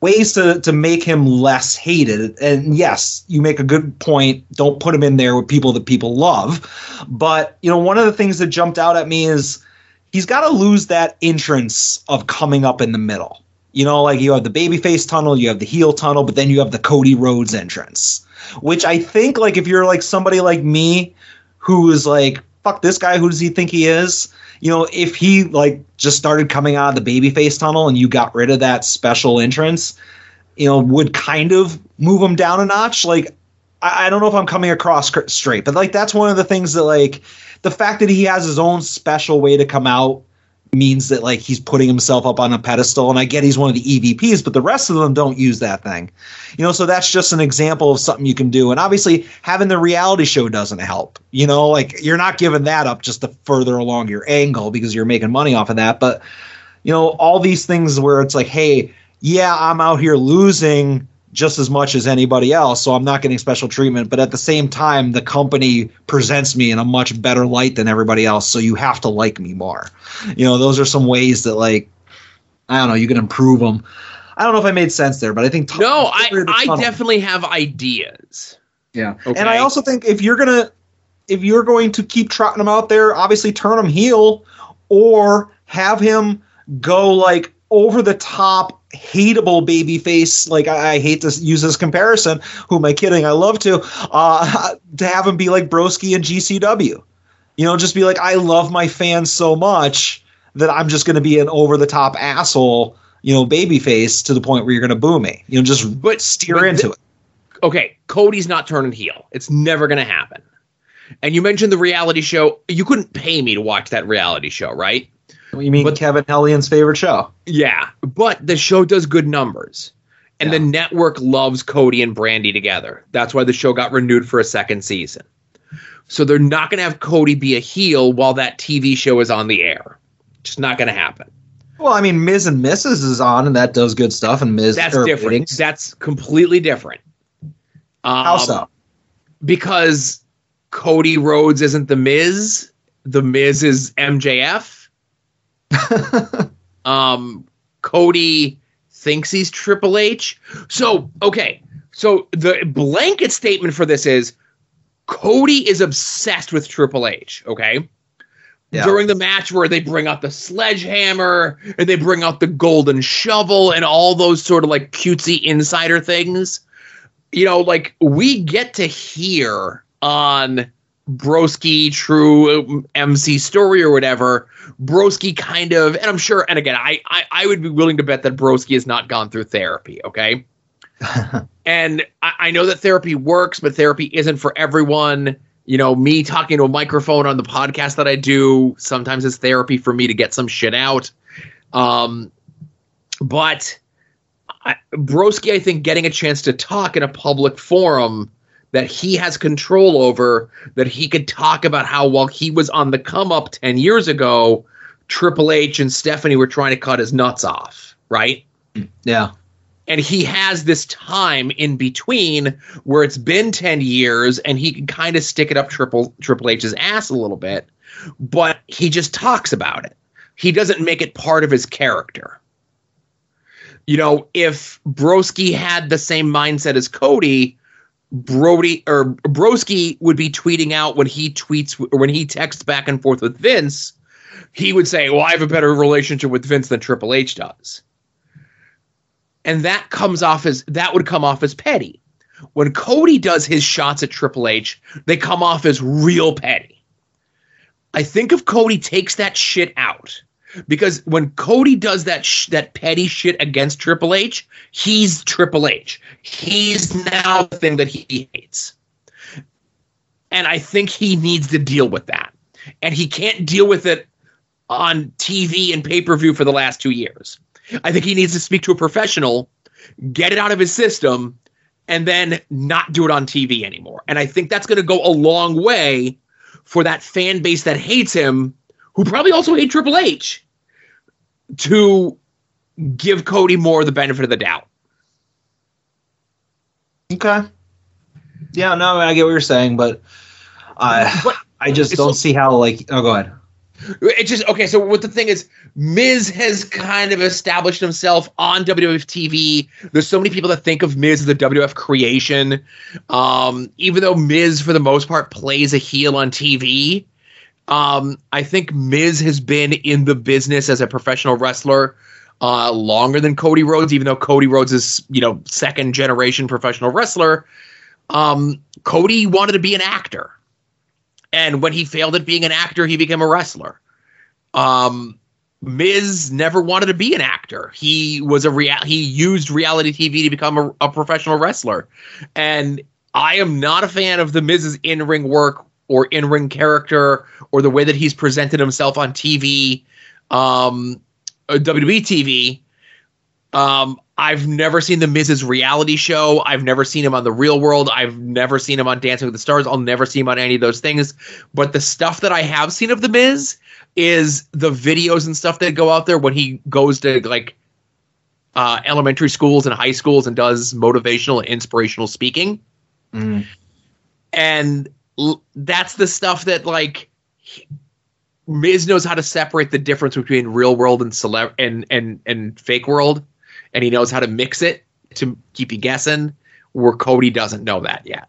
ways to to make him less hated. And yes, you make a good point. Don't put him in there with people that people love. But you know, one of the things that jumped out at me is he's got to lose that entrance of coming up in the middle. You know, like you have the babyface tunnel, you have the heel tunnel, but then you have the Cody Rhodes entrance, which I think like if you're like somebody like me who is like fuck this guy, who does he think he is? you know, if he like just started coming out of the babyface tunnel and you got rid of that special entrance, you know, would kind of move him down a notch. Like, I, I don't know if I'm coming across straight, but like that's one of the things that like the fact that he has his own special way to come out means that like he's putting himself up on a pedestal and i get he's one of the evps but the rest of them don't use that thing. You know so that's just an example of something you can do and obviously having the reality show doesn't help. You know like you're not giving that up just to further along your angle because you're making money off of that but you know all these things where it's like hey yeah i'm out here losing just as much as anybody else, so I'm not getting special treatment. But at the same time, the company presents me in a much better light than everybody else, so you have to like me more. You know, those are some ways that, like, I don't know, you can improve them. I don't know if I made sense there, but I think t- no, I I definitely have ideas. Yeah, okay. and I also think if you're gonna if you're going to keep trotting him out there, obviously turn him heel or have him go like over the top hateable baby face like I, I, hate to use this comparison who am i kidding? I love to uh to have him be like broski and gcw you know just be like i love my fans so much that i'm just going to be an over the top asshole you know baby face to the point where you're going to boo me. You know just but steer but into th- it. Okay cody's not turning heel. It's never going to happen. And you mentioned the reality show. You couldn't pay me to watch that reality show right you mean but, Kevin Hellion's favorite show? Yeah, but the show does good numbers. And yeah. the network loves Cody and Brandi together. That's why the show got renewed for a second season. So they're not going to have Cody be a heel while that TV show is on the air. Just not going to happen. Well, I mean, Miz and Mrs. is on, and that does good stuff, and Miz That's different. ratings. That's completely different. Um, How so? Because Cody Rhodes isn't the Miz. The Miz is MJF. um, Cody thinks he's Triple H. So, okay. So the blanket statement for this is Cody is obsessed with Triple H, okay? Yeah. During the match where they bring out the sledgehammer and they bring out the golden shovel and all those sort of like cutesy insider things. You know, like we get to hear on Broski True MC Story or whatever, Broski kind of, and I'm sure, and again, I, I, I would be willing to bet that Broski has not gone through therapy, okay? and I, I know that therapy works, but therapy isn't for everyone. You know, me talking to a microphone on the podcast that I do sometimes is therapy for me to get some shit out. Um, but I, Broski, I think, getting a chance to talk in a public forum that he has control over, that he could talk about how while he was on the come up 10 years ago, Triple H and Stephanie were trying to cut his nuts off, right? yeah. and he has this time in between where it's been 10 years and he can kind of stick it up triple triple h's ass a little bit but he just talks about it he doesn't make it part of his character you know if broski had the same mindset as cody brody or broski would be tweeting out when he tweets or when he texts back and forth with vince he would say well i have a better relationship with vince than triple h does and that comes off as that would come off as petty. When Cody does his shots at Triple H, they come off as real petty. I think if Cody takes that shit out, because when Cody does that sh- that petty shit against Triple H, he's Triple H. He's now the thing that he hates, and I think he needs to deal with that, and he can't deal with it on TV and pay per view for the last two years. I think he needs to speak to a professional, get it out of his system, and then not do it on TV anymore. And I think that's going to go a long way for that fan base that hates him, who probably also hate Triple H, to give Cody more the benefit of the doubt. Okay. Yeah, no, I get what you're saying, but I But I just don't see how like oh go ahead. It just okay. So what the thing is, Miz has kind of established himself on WWF TV. There's so many people that think of Miz as the WWF creation. Um, even though Miz, for the most part, plays a heel on TV, um, I think Miz has been in the business as a professional wrestler uh, longer than Cody Rhodes. Even though Cody Rhodes is you know second generation professional wrestler, um, Cody wanted to be an actor and when he failed at being an actor, he became a wrestler. Um, Miz never wanted to be an actor. He was a real. He used reality TV to become a, a professional wrestler, and I am not a fan of the Miz's in ring work or in ring character or the way that he's presented himself on TV, um, uh, WWE TV. Um, I've never seen the Miz's reality show. I've never seen him on the Real World. I've never seen him on Dancing with the Stars. I'll never see him on any of those things. But the stuff that I have seen of the Miz is the videos and stuff that go out there when he goes to like uh, elementary schools and high schools and does motivational and inspirational speaking. Mm. And that's the stuff that like he- Miz knows how to separate the difference between real world and celeb and and and fake world, and he knows how to mix it to keep you guessing. Where Cody doesn't know that yet.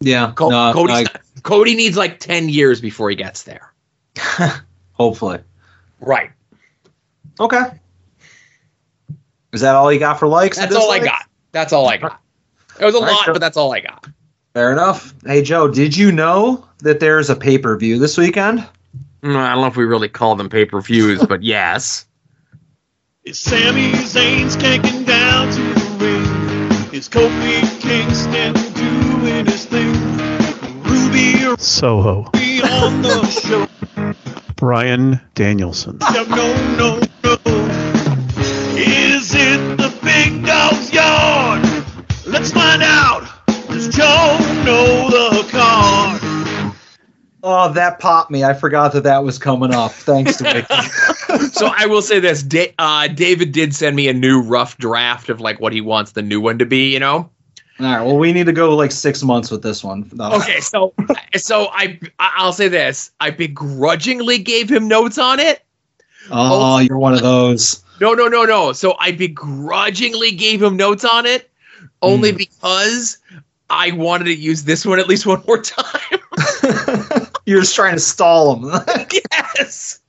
Yeah. Co- no, Cody's I- Cody needs like ten years before he gets there. hopefully. Right. Okay. Is that all you got for likes? That's all I got. That's all I got. It was a All right, lot, sure. but that's all I got. Fair enough. Hey Joe, did you know that there's a pay per view this weekend? Mm, I don't know if we really call them pay per views, but yes. Is Sami Zayn's kicking down to the ring? Is Kofi Kingston doing his thing? Ruby Soho. Ruby on the show? Bryan Danielson. No, no, no, no. Is it the big dog's yard? Let's find out. Does Joe know the card? Oh, that popped me. I forgot that that was coming up. Thanks to Wiki. so I will say this: da- uh, David did send me a new rough draft of like what he wants the new one to be. You know. All right. Well, we need to go like six months with this one. No. Okay, so so I I'll say this: I begrudgingly gave him notes on it. Oh, you're one of those. No, no, no, no. So I begrudgingly gave him notes on it, only Hmm. because I wanted to use this one at least one more time. you're just trying to stall them. yes,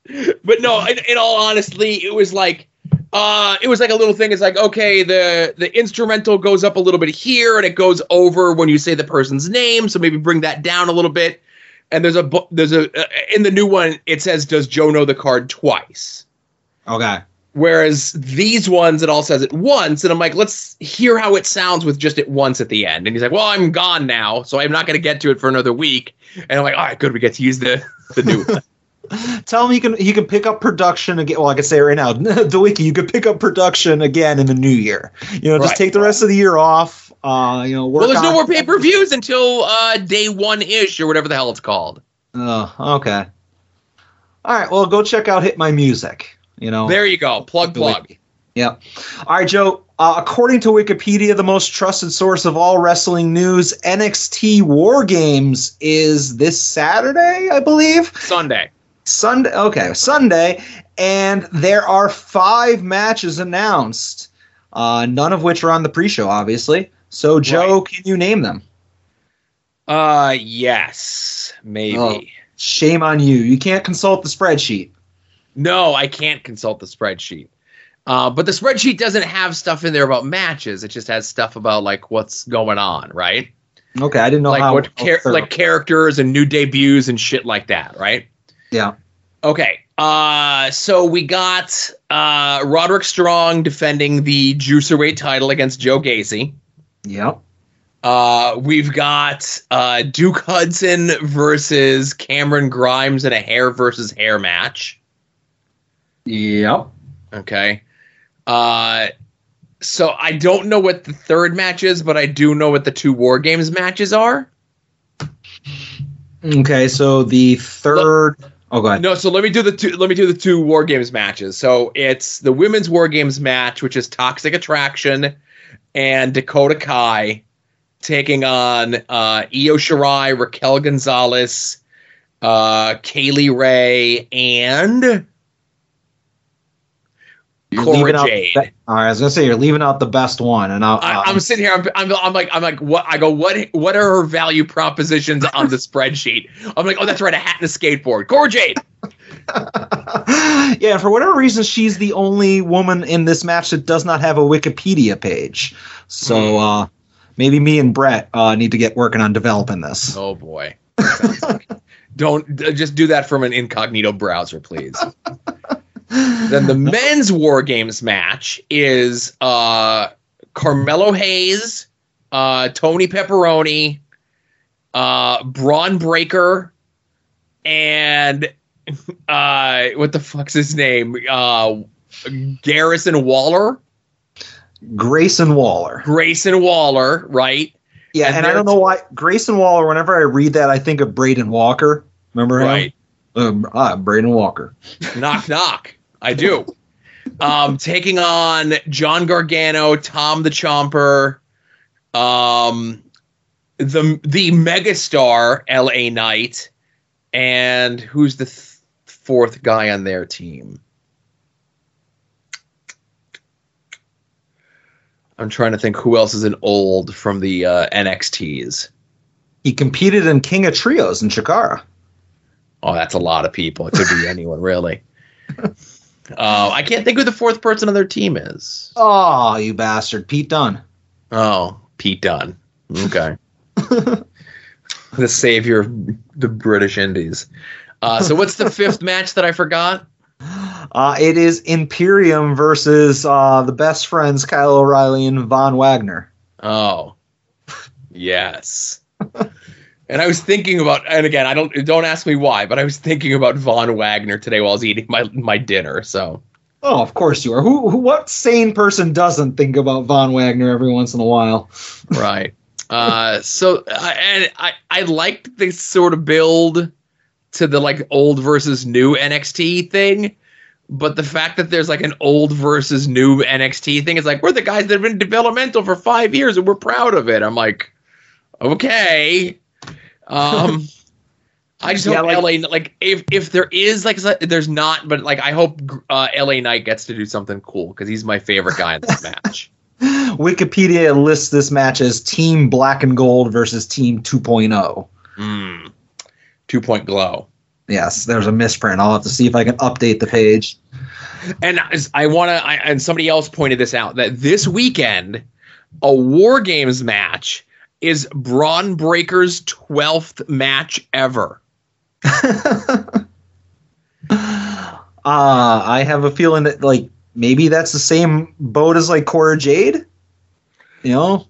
but no. In, in all honesty, it was like. Uh, it was like a little thing. It's like okay, the the instrumental goes up a little bit here, and it goes over when you say the person's name. So maybe bring that down a little bit. And there's a there's a uh, in the new one it says does Joe know the card twice. okay. Whereas these ones, it all says it once, and I'm like, let's hear how it sounds with just it once at the end. And he's like, well, I'm gone now, so I'm not going to get to it for another week. And I'm like, all right, good, we get to use the the new. one. Tell him he can he can pick up production again. Well, I can say it right now, the wiki. You could pick up production again in the new year. You know, just Right. take the rest of the year off. Uh, you know, work well, there's no more pay per views until uh, day one ish or whatever the hell it's called. Oh, okay. All right. Well, go check out Hit My Music. You know, There you go, plug the plug. Yeah. All right, Joe. Uh, according to Wikipedia, the most trusted source of all wrestling news, NXT War Games is this Saturday, I believe. Sunday. Sunday. Okay, Sunday, and there are five matches announced, uh, none of which are on the pre-show, obviously. So, Joe, can you name them? Uh, yes, maybe. Oh. Shame on you. You can't consult the spreadsheet. No, I can't consult the spreadsheet. Uh, but the spreadsheet doesn't have stuff in there about matches. It just has stuff about like what's going on, right? Okay, I didn't know like how. what char- like characters and new debuts and shit like that, right? yeah. Okay. Uh, so we got uh, Roderick Strong defending the Cruiserweight title against Joe Gacy. Yep. Uh, we've got uh, Duke Hudson versus Cameron Grimes in a hair versus hair match. Yep. Okay. Uh, so I don't know what the third match is, but I do know what the two War Games matches are. Okay, so the third. Oh, go ahead. No, so let me do the two. Let me do the two War Games matches. So it's the women's War Games match, which is Toxic Attraction and Dakota Kai taking on uh, Io Shirai, Raquel Gonzalez, uh, Kay Lee Ray, and You're Cora leaving out Jade. the be- all right, I was gonna say you're leaving out the best one, and I'll, I, I'm sitting here. I'm, I'm, I'm like, I'm like, what? I go, what? What are her value propositions on the spreadsheet? I'm like, oh, that's right, a hat and a skateboard. Cora Jade. yeah, for whatever reason, she's the only woman in this match that does not have a Wikipedia page. So Hmm. uh, maybe me and Brett uh, need to get working on developing this. Oh boy. Like- Don't d- just do that from an incognito browser, please. Then the men's war games match is uh, Carmelo Hayes, uh, Tony Pepperoni, uh, Bron Breakker, and uh, what the fuck's his name? Uh, Garrison Waller, Grayson Waller. Grayson Waller, right? Yeah, And and, I don't know why Grayson Waller. Whenever I read that, I think of Braden Walker. Remember him? Right. Um, ah, Braden Walker. knock knock. I do. Um, taking on John Gargano, Tom the Chomper, um, the the megastar L.A. Knight, and who's the th- fourth guy on their team? I'm trying to think who else is an old from the uh, NXTs. He competed in King of Trios in Chikara. Oh, that's a lot of people. It could be anyone, really. Uh, I can't think who the fourth person on their team is. Oh, you bastard, Pete Dunne. Oh, Pete Dunne. Okay. the savior of the British Indies. Uh, so, what's the fifth match that I forgot? Uh, it is Imperium versus uh, the best friends Kyle O'Reilly and Von Wagner. Oh, yes. And I was thinking about, and again, I don't don't ask me why, but I was thinking about Von Wagner today while I was eating my my dinner. So, Oh, of course you are. Who, who? What sane person doesn't think about Von Wagner every once in a while? right. Uh, so, uh, and I I liked the sort of build to the like old versus new NXT thing. But the fact that there's like an old versus new NXT thing is like we're the guys that have been developmental for five years and we're proud of it. I'm like, okay. Um I just Yeah, hope like- LA like if if there is like there's not, but like I hope uh, LA Knight gets to do something cool because he's my favorite guy in this match. Wikipedia lists this match as Team Black and Gold versus Team 2.0. Mm. Two point glow. Yes, there's a misprint. I'll have to see if I can update the page. And I want to, and somebody else pointed this out that this weekend, a War Games match is Bron Breakker's 12th match ever. Uh, I have a feeling that like maybe that's the same boat as like Cora Jade. You know,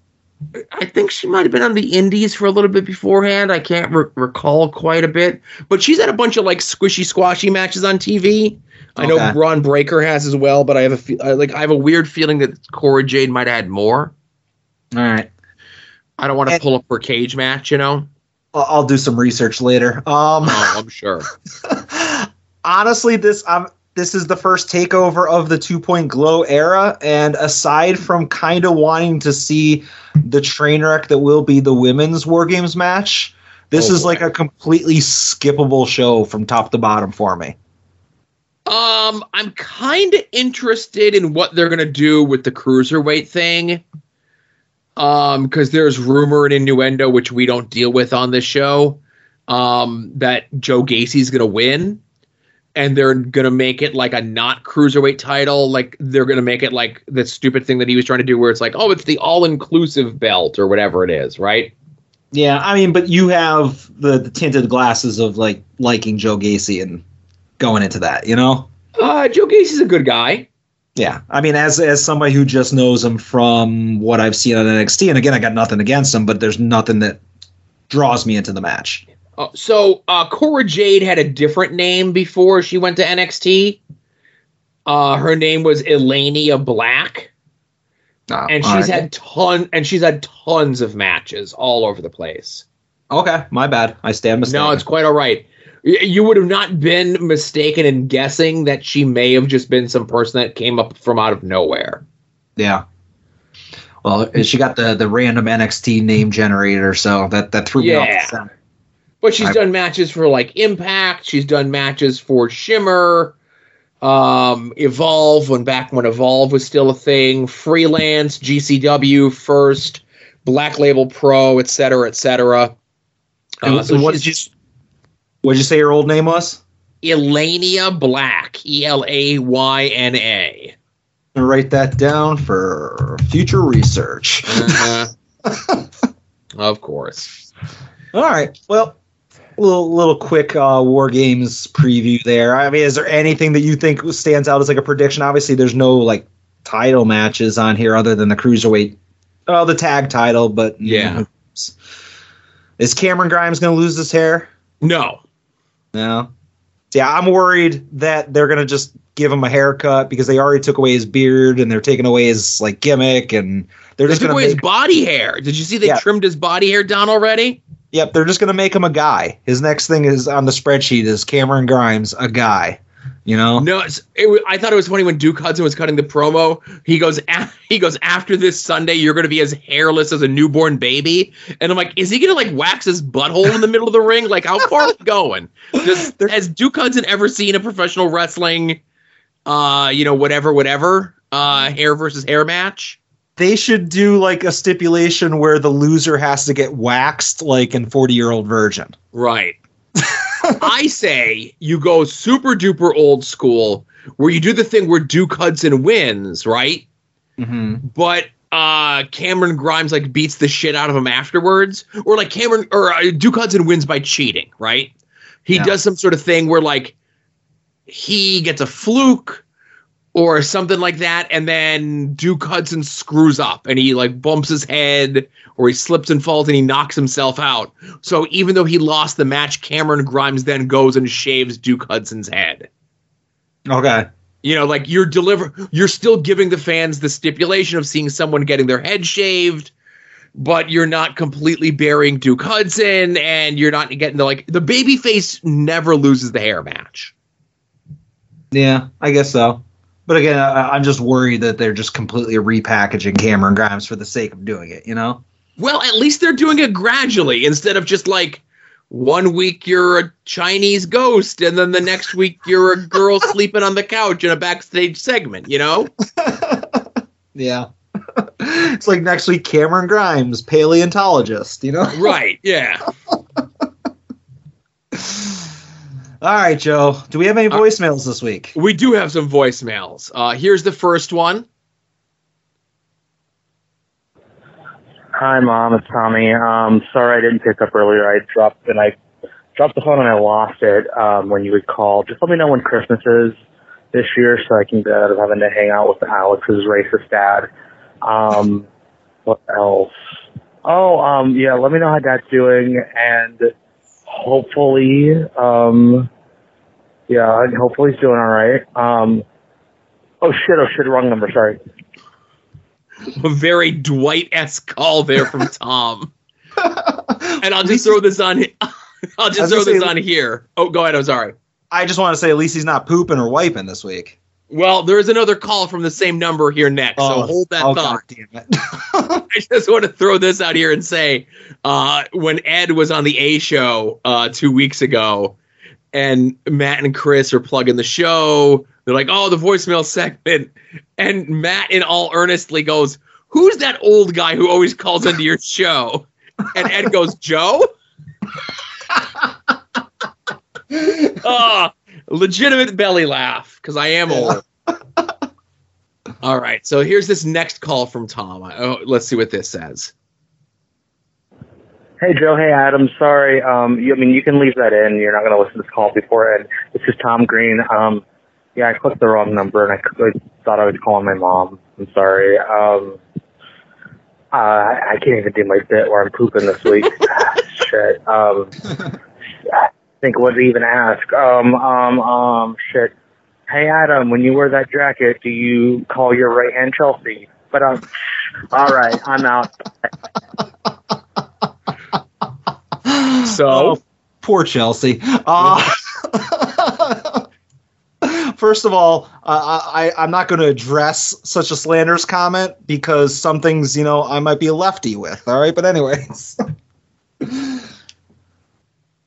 I think she might have been on the Indies for a little bit beforehand. I can't re- recall quite a bit, but she's had a bunch of like squishy squashy matches on TV. I know Okay. Bron Breakker has as well, but I have a fe- I, like I have a weird feeling that Cora Jade might have had more. all right. I don't want to And- pull up for cage match, you know. I'll, I'll do some research later. Um, Oh, I'm sure. honestly, this um, this is the first takeover of the two point glow era, and aside from kind of wanting to see the train wreck that will be the women's war games match, this Oh, is boy. like a completely skippable show from top to bottom for me. Um, I'm kind of interested in what they're gonna do with the cruiserweight thing. Um, because there's rumor and innuendo which we don't deal with on this show. Um, that Joe Gacy's gonna win, and they're gonna make it like a not cruiserweight title. Like they're gonna make it like the stupid thing that he was trying to do, where it's like, oh, it's the all-inclusive belt or whatever it is, right? Yeah, I mean, but you have the, the tinted glasses of like liking Joe Gacy and going into that, you know? Uh, Joe Gacy's a good guy. Yeah, I mean, as as somebody who just knows him from what I've seen on NXT, and again, I got nothing against him, but there's nothing that draws me into the match. Uh, so uh, Cora Jade had a different name before she went to NXT. Uh, her name was Elayna Black, and she's had ton and she's had tons of matches all over the place. okay. My bad. I stand mistaken. No, it's quite all right. Y- You would have not been mistaken in guessing that she may have just been some person that came up from out of nowhere. yeah. Well, she got the the random NXT name generator, so that that threw me off. Yeah. the center. But she's I- done matches for like Impact. She's done matches for Shimmer, um, Evolve when back when Evolve was still a thing, Freelance, GCW, First, Black Label Pro, etc., cetera, et cetera. Uh, so what she's did you? What did you say her old name was? Elayna Black, E L A Y N A. Write that down for future research. Uh-huh. Of course. All right. Well, little little quick uh, war games preview there. I mean, is there anything that you think stands out as like a prediction? Obviously, there's no like title matches on here other than the cruiserweight, oh, the tag title. But you Yeah. know, is Cameron Grimes going to lose his hair? No. No. Yeah, I'm worried that they're gonna just give him a haircut because they already took away his beard and they're taking away his like gimmick and they're They just took gonna away his body hair. Did you see they Yeah. trimmed his body hair down already? yep they're just gonna make him a guy. His next thing is on the spreadsheet is Cameron Grimes, a guy. You know, No, it's, it, I thought it was funny when Duke Hudson was cutting the promo. He goes, "A- he goes after this Sunday, you're going to be as hairless as a newborn baby. And I'm like, is he going to like wax his butthole in the middle of the ring? Like, how far are we going? Does, has Duke Hudson ever seen a professional wrestling, uh, you know, whatever, whatever, uh, hair versus hair match? they should do like a stipulation where the loser has to get waxed, like in Forty Year Old Virgin. Right. I say you go super duper old school where you do the thing where Duke Hudson wins, right? Mm-hmm. but uh Cameron Grimes like beats the shit out of him afterwards, or like Cameron or uh, Duke Hudson wins by cheating, right? He Yeah. does some sort of thing where like he gets a fluke or something like that, and then Duke Hudson screws up and he like bumps his head or he slips and falls and he knocks himself out. So even though he lost the match, Cameron Grimes then goes and shaves Duke Hudson's head Okay. you know like you're deliver you're still giving the fans the stipulation of seeing someone getting their head shaved but you're not completely burying Duke Hudson, and you're not getting the like the babyface never loses the hair match. Yeah, I guess so. But again, I, I'm just worried that they're just completely repackaging Cameron Grimes for the sake of doing it. You know? Well, at least they're doing it gradually instead of just like one week you're a Chinese ghost, and then the next week you're a girl sleeping on the couch in a backstage segment. You know? Yeah. it's like next week, Cameron Grimes, paleontologist. You know? right? Yeah. All right, Joe. Do we have any voicemails this week? We do have some voicemails. Uh, here's the first one. Hi, mom. It's Tommy. Um, sorry I didn't pick up earlier. I dropped and I dropped the phone and I lost it um, when you would call. Just let me know when Christmas is this year so I can get out of having to hang out with Alex's racist dad. Um, what else? Oh, um, yeah. Let me know how Dad's doing and hopefully, um, yeah, hopefully he's doing all right. Um, oh shit! Oh shit! Wrong number. Sorry. A very Dwight esque call there from Tom. and I'll just throw this on. I'll just throw this say- on here. Oh, go ahead. I'm sorry. I just want to say at least he's not pooping or wiping this week. Well, there is another call from the same number here next, so hold that oh, thought. God damn it. I just want to throw this out here and say, uh, when Ed was on the A show uh, two weeks ago, and Matt and Chris are plugging the show, they're like, "Oh, the voicemail segment," and Matt, in all earnestly, goes, "Who's that old guy who always calls into your show?" And Ed goes, "Joe." Ah, legitimate belly laugh because I am old. All right, so here's this next call from Tom. Oh, let's see what this says. Hey Joe, hey Adam. Sorry, um, you, I mean you can leave that in. You're not going to listen to this call before. And this is Tom Green. Um, yeah, I clicked the wrong number and I, I thought I was calling my mom. I'm sorry. Um, uh, I I can't even do my bit where I'm pooping this week. shit. Um, I think what to even ask. Um, um, um, shit. Hey Adam, when you wear that jacket, do you call your right hand Chelsea? But um, all right, I'm out. So, Oh, poor Chelsea. Uh, first of all, uh, I, I'm not going to address such a slanderous comment because some things, you know, I might be a lefty with. All right, but anyways,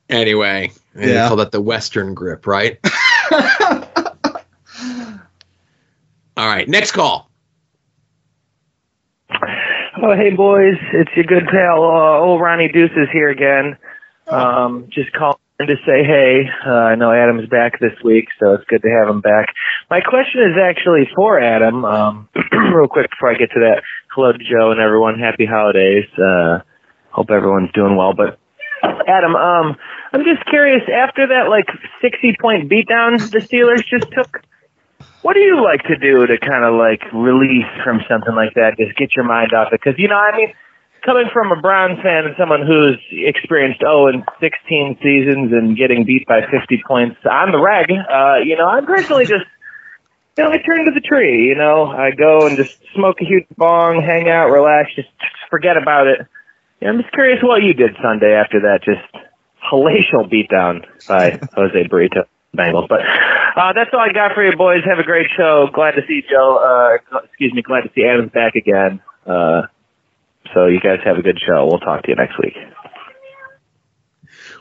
anyway, they Yeah. call that the Western grip, right? All right, next call. Oh, hey boys, it's your good pal, uh, old Ronnie Deuces here again. Um, just calling to say hey. Uh, I know Adam's back this week, so it's good to have him back. My question is actually for Adam. Um, real quick before I get to that, hello to Joe and everyone. Happy holidays. Uh, hope everyone's doing well. But Adam, um, I'm just curious. After that, like 60 point beatdown the Steelers just took, what do you like to do to kind of like release from something like that? Just get your mind off it, because you know, I mean, coming from a Browns fan and someone who's experienced oh and 16 seasons and getting beat by 50 points on the reg, uh, you know, I'm personally just. You know, I turn to the tree. You know, I go and just smoke a huge bong, hang out, relax, just forget about it. Yeah, I'm just curious what you did Sunday after that just palatial beatdown by Jose Burrito Bengals. But uh, that's all I got for you, boys. Have a great show. Glad to see Joe. Uh, excuse me. Glad to see Adams back again. Uh, so you guys have a good show. We'll talk to you next week.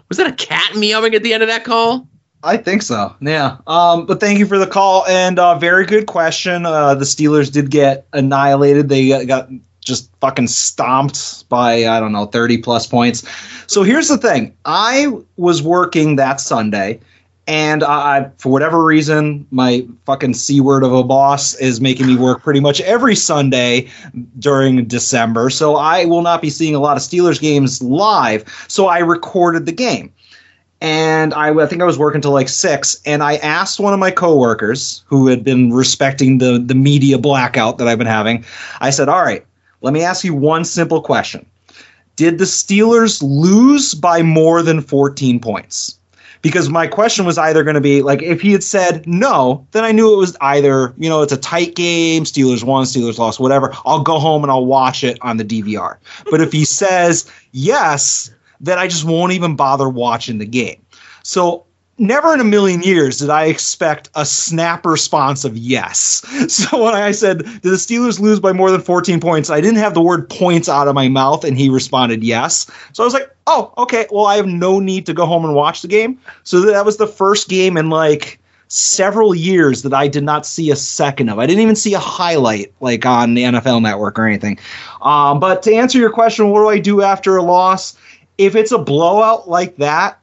Was that a cat meowing at the end of that call? I think so. Yeah. Um, but thank you for the call and uh, very good question. Uh, the Steelers did get annihilated. They got, got just fucking stomped by I don't know 30 plus points. So here's the thing. I was working that Sunday and I for whatever reason my fucking c word of a boss is making me work pretty much every Sunday during December. So I will not be seeing a lot of Steelers games live. So I recorded the game and I, I think I was working till like six, and I asked one of my coworkers who had been respecting the the media blackout that I've been having. I said, "All right, let me ask you one simple question: Did the Steelers lose by more than 14 points?" because my question was either going to be like if he had said no, then I knew it was either you know it's a tight game, Steelers won, Steelers lost, whatever. I'll go home and I'll watch it on the DVR. But if he says yes, then I just won't even bother watching the game. So never in a million years did I expect a snap response of yes. So when I said, Did the Steelers lose by more than 14 points? I didn't have the word points out of my mouth, and he responded yes. So I was like, Oh, okay. Well, I have no need to go home and watch the game. So that was the first game in like several years that I did not see a second of. I didn't even see a highlight like on the NFL network or anything. Um, but to answer your question, what do I do after a loss? If it's a blowout like that,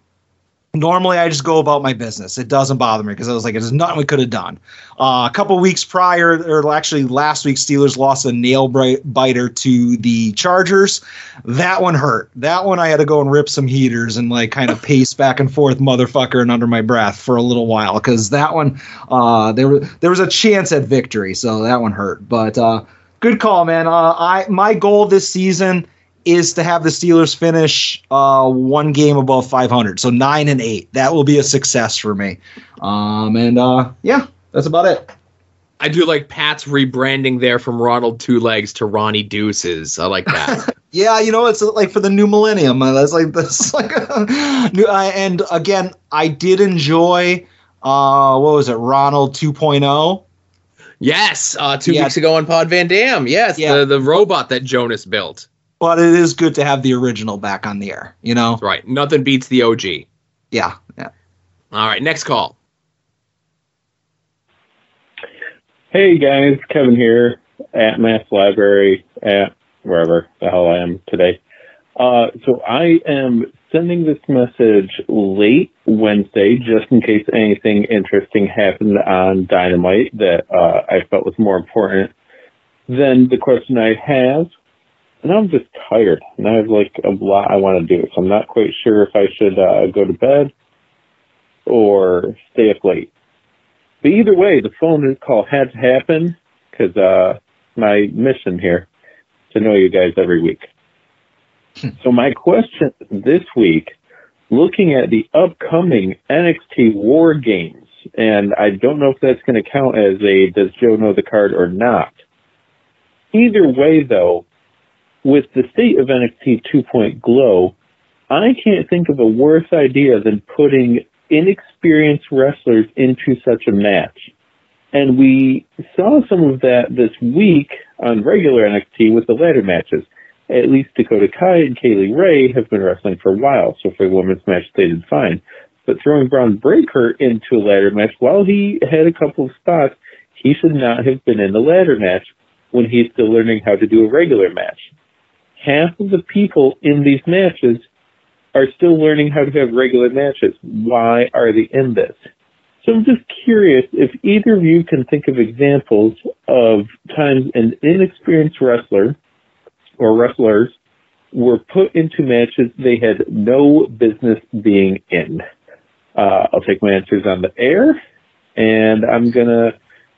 normally I just go about my business. It doesn't bother me because I was like, there's nothing we could have done. Uh, a couple weeks prior, or actually last week, Steelers lost a nail biter to the Chargers. That one hurt. That one I had to go and rip some heaters and like kind of pace back and forth, motherfucker, and under my breath for a little while because that one, uh, there there was a chance at victory, so that one hurt. But uh, good call, man. Uh, I my goal this season is to have the Steelers finish uh, one game above 500, so nine and eight. That will be a success for me. Um, and uh, yeah, that's about it. I do like Pat's rebranding there from Ronald Two Legs to Ronnie Deuces. I like that. yeah, you know, it's like for the new millennium. Uh, that's like that's like a new. Uh, and again, I did enjoy. Uh, what was it, Ronald 2.0? Yes, uh, two yeah. weeks ago on Pod Van Dam. Yes, yeah. the the robot that Jonas built but it is good to have the original back on the air. You know, right? Nothing beats the OG. Yeah, yeah. All right, next call. Hey guys, Kevin here at Mass Library at wherever the hell I am today. Uh, so I am sending this message late Wednesday just in case anything interesting happened on Dynamite that uh, I felt was more important than the question I have and I'm just tired, and I have like a lot I want to do. So I'm not quite sure if I should uh, go to bed or stay up late. But either way, the phone call had to happen because uh, my mission here to know you guys every week. Hmm. so my question this week, looking at the upcoming NXT War Games, and I don't know if that's going to count as a Does Joe Know the Card or not. Either way, though, with the state of NXT 2.0 glow, I can't think of a worse idea than putting inexperienced wrestlers into such a match. And we saw some of that this week on regular NXT with the ladder matches. At least Dakota Kai and Kay Lee Ray have been wrestling for a while, so for a women's match they did fine. But throwing Bron Breakker into a ladder match, while he had a couple of spots, he should not have been in the ladder match when he's still learning how to do a regular match half of the people in these matches are still learning how to have regular matches. Why are they in this? So I'm just curious if either of you can think of examples of times an inexperienced wrestler or wrestlers were put into matches they had no business being in. Uh, I'll take my answers on the air, and I'm gonna,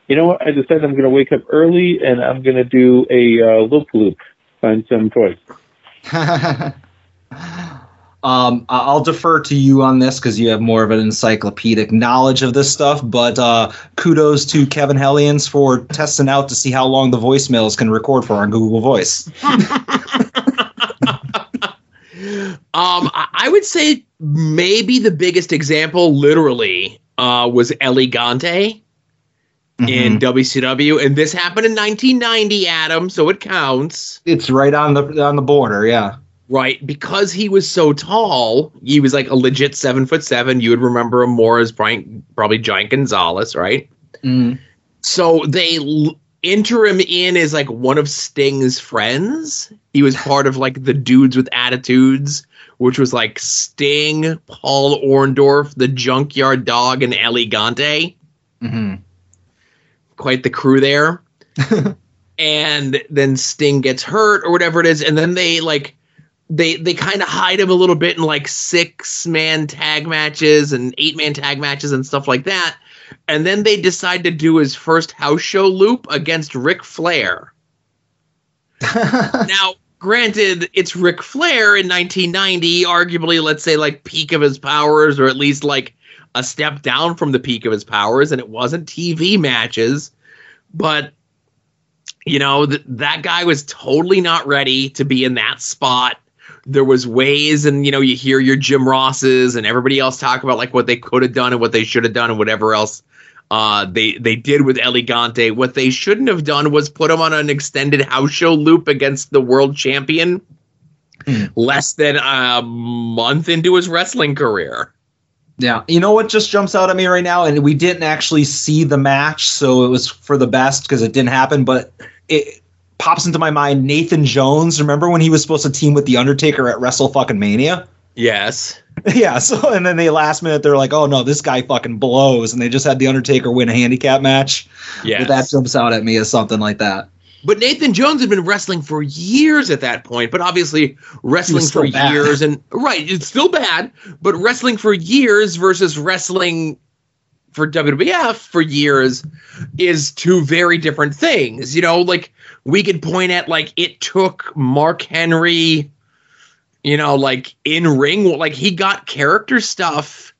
you know what? I decided I'm gonna wake up early and I'm gonna do a uh, loop loop find some toys. um, I'll defer to you on this because you have more of an encyclopedic knowledge of this stuff. But uh, kudos to Kevin Hellions for testing out to see how long the voicemails can record for on Google Voice. um, I would say maybe the biggest example, literally, uh, was Elegante in WCW, mm-hmm. and this happened in 1990, Adam. So it counts. It's right on the on the border, yeah. Right, because he was so tall, he was like a legit seven foot seven. You would remember him more as Brian, probably Giant Gonzalez, right? Mm. So they l- enter him in as like one of Sting's friends. He was part of like the dudes with attitudes, which was like Sting, Paul Orndorff, the Junkyard Dog, and Elegante. Mm-hmm quite the crew there. and then Sting gets hurt or whatever it is, and then they like they they kind of hide him a little bit in like six man tag matches and eight man tag matches and stuff like that. And then they decide to do his first house show loop against Ric Flair. now, granted, it's Ric Flair in 1990, arguably, let's say, like peak of his powers, or at least like a step down from the peak of his powers, and it wasn't TV matches, but you know th- that guy was totally not ready to be in that spot. There was ways, and you know, you hear your Jim Rosses and everybody else talk about like what they could have done and what they should have done and whatever else uh, they they did with Elegante. What they shouldn't have done was put him on an extended house show loop against the world champion less than a month into his wrestling career. Yeah. You know what just jumps out at me right now? And we didn't actually see the match, so it was for the best because it didn't happen, but it pops into my mind Nathan Jones. Remember when he was supposed to team with The Undertaker at Wrestle fucking Mania? Yes. Yeah, so and then they last minute they're like, "Oh no, this guy fucking blows," and they just had the Undertaker win a handicap match. Yeah. That jumps out at me as something like that. But Nathan Jones had been wrestling for years at that point, but obviously wrestling for bad. years and right, it's still bad, but wrestling for years versus wrestling for WWF for years is two very different things. You know, like we could point at like it took Mark Henry, you know, like in ring, like he got character stuff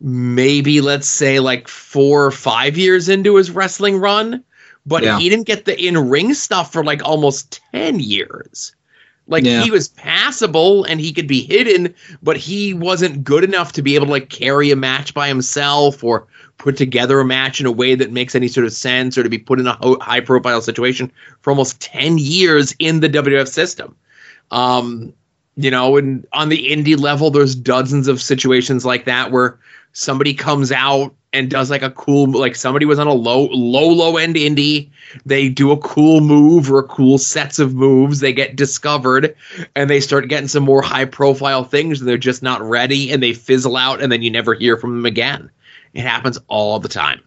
maybe let's say like four or five years into his wrestling run, but Yeah. he didn't get the in ring stuff for like almost 10 years. Like Yeah. he was passable and he could be hidden, but he wasn't good enough to be able to like carry a match by himself or put together a match in a way that makes any sort of sense or to be put in a ho- high profile situation for almost 10 years in the WWF system. Um, you know, and on the indie level, there's dozens of situations like that where somebody comes out and does like a cool, like somebody was on a low, low, low end indie. They do a cool move or cool sets of moves. They get discovered and they start getting some more high profile things and they're just not ready and they fizzle out and then you never hear from them again. It happens all the time.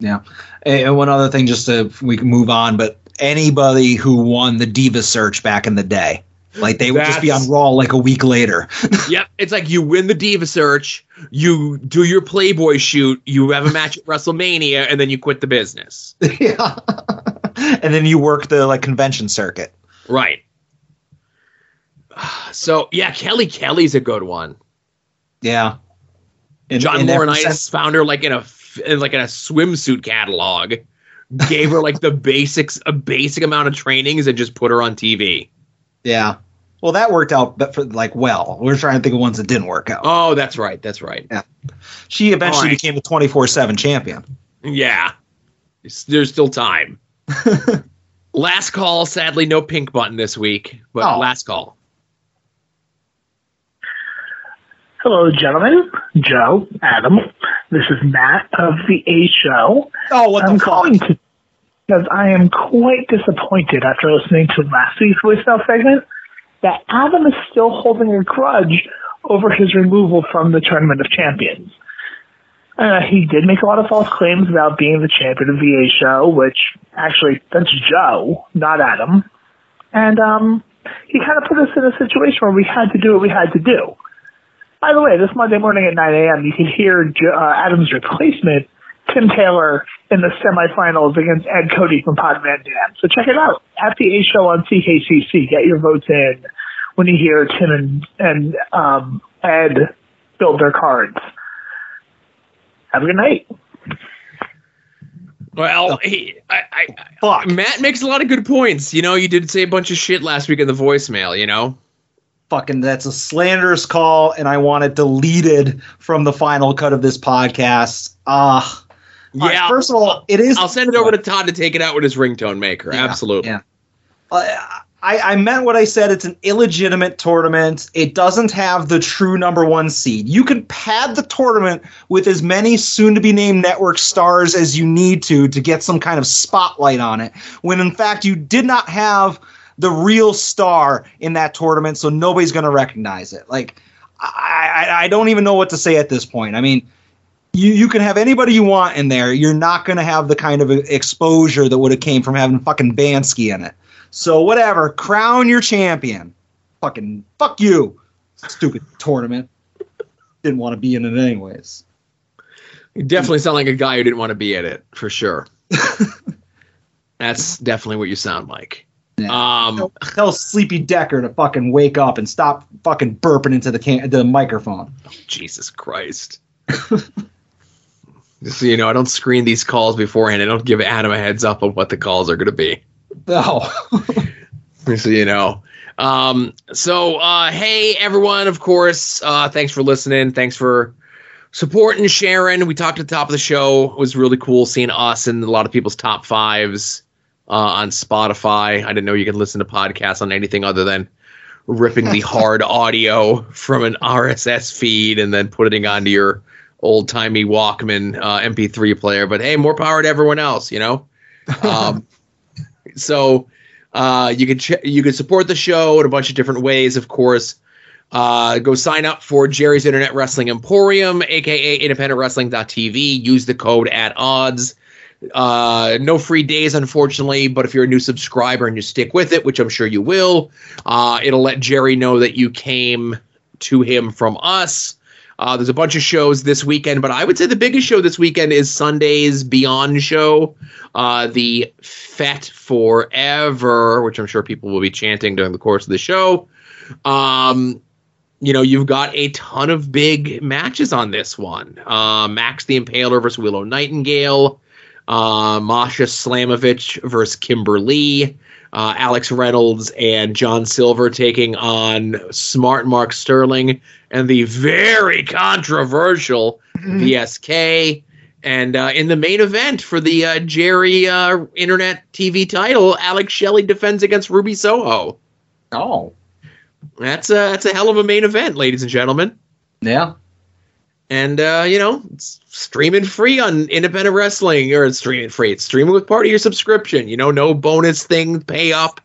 Yeah. And one other thing, just to we can move on, but anybody who won the Diva search back in the day, like they would just be on That's- Raw like a week later. yep, it's like you win the Diva search, you do your Playboy shoot, you have a match at WrestleMania, and then you quit the business. yeah. and then you work the like convention circuit. Right. So yeah, Kelly Kelly's a good one. Yeah. And- John and Laurinaitis found her like in a in like in a swimsuit catalog, gave her like the basics, a basic amount of trainings, and just put her on TV. Yeah. Well, that worked out but for like well. We're trying to think of ones that didn't work out. Oh, that's right, that's right. Yeah. She eventually All right. became the 24/7 champion. Yeah, It's- there's still time. last call. Sadly, no pink button this week, but Oh. last call. Hello, gentlemen. Joe, Adam. This is Matt of the A Show. Oh, what I'm the fuck? calling to because I am quite disappointed after listening to last week's voicemail segment that Adam is still holding a grudge over his removal from the Tournament of Champions. Uh, he did make a lot of false claims about being the champion of the A Show, which actually that's Joe, not Adam. And um, he kind of put us in a situation where we had to do what we had to do. By the way, this Monday morning at 9 a.m., you can hear uh, Adam's replacement, Tim Taylor, in the semifinals against Ed Cody from Pod Van Dam. So check it out at the A Show on CKCC. Get your votes in when you hear Tim and, and um, Ed build their cards. Have a good night. Well, he, I, I, Fuck. Matt makes a lot of good points. You know, you did say a bunch of shit last week in the voicemail. You know, Fucking that's a slanderous call, and I want it deleted from the final cut of this podcast. Ah. All right, yeah. first of all, it is. I'll send it over to Todd to take it out with his ringtone maker. Yeah, Absolutely. Yeah. Uh, I, I meant what I said. It's an illegitimate tournament. It doesn't have the true number one seed. You can pad the tournament with as many soon to be named network stars as you need to to get some kind of spotlight on it, when in fact you did not have the real star in that tournament, so nobody's going to recognize it. Like, I, I, I don't even know what to say at this point. I mean, you, you can have anybody you want in there. You're not going to have the kind of exposure that would have came from having fucking Bansky in it. So whatever, crown your champion. Fucking fuck you, stupid tournament. Didn't want to be in it anyways. You definitely sound like a guy who didn't want to be in it for sure. That's definitely what you sound like. Yeah. Um, tell, tell Sleepy Decker to fucking wake up and stop fucking burping into the can- the microphone. Jesus Christ. Just so you know, I don't screen these calls beforehand. I don't give Adam a heads up on what the calls are going to be. No. So you know. Um, so, uh, hey, everyone, of course, uh, thanks for listening. Thanks for supporting Sharon. We talked at the top of the show. It was really cool seeing us and a lot of people's top fives uh, on Spotify. I didn't know you could listen to podcasts on anything other than ripping the hard audio from an RSS feed and then putting it onto your old timey Walkman uh, MP3 player. But hey, more power to everyone else, you know? Um, so uh, you can ch- you can support the show in a bunch of different ways, of course. Uh, go sign up for Jerry's Internet Wrestling Emporium, aka independentwrestling.tv. Use the code at odds. Uh, no free days, unfortunately, but if you're a new subscriber and you stick with it, which I'm sure you will, uh, it'll let Jerry know that you came to him from us. Uh, there's a bunch of shows this weekend, but I would say the biggest show this weekend is Sunday's Beyond show, uh, the Fet Forever, which I'm sure people will be chanting during the course of the show. Um, you know, you've got a ton of big matches on this one. Uh, Max the Impaler versus Willow Nightingale, uh, Masha Slamovich versus Kimberly, uh, Alex Reynolds and John Silver taking on Smart Mark Sterling and the very controversial VSK. And uh, in the main event for the uh, Jerry uh, Internet TV title, Alex Shelley defends against Ruby Soho. Oh. That's a that's a hell of a main event, ladies and gentlemen. Yeah. And uh, you know, it's streaming free on independent wrestling, or it's streaming free. It's streaming with part of your subscription. You know, no bonus thing, pay up.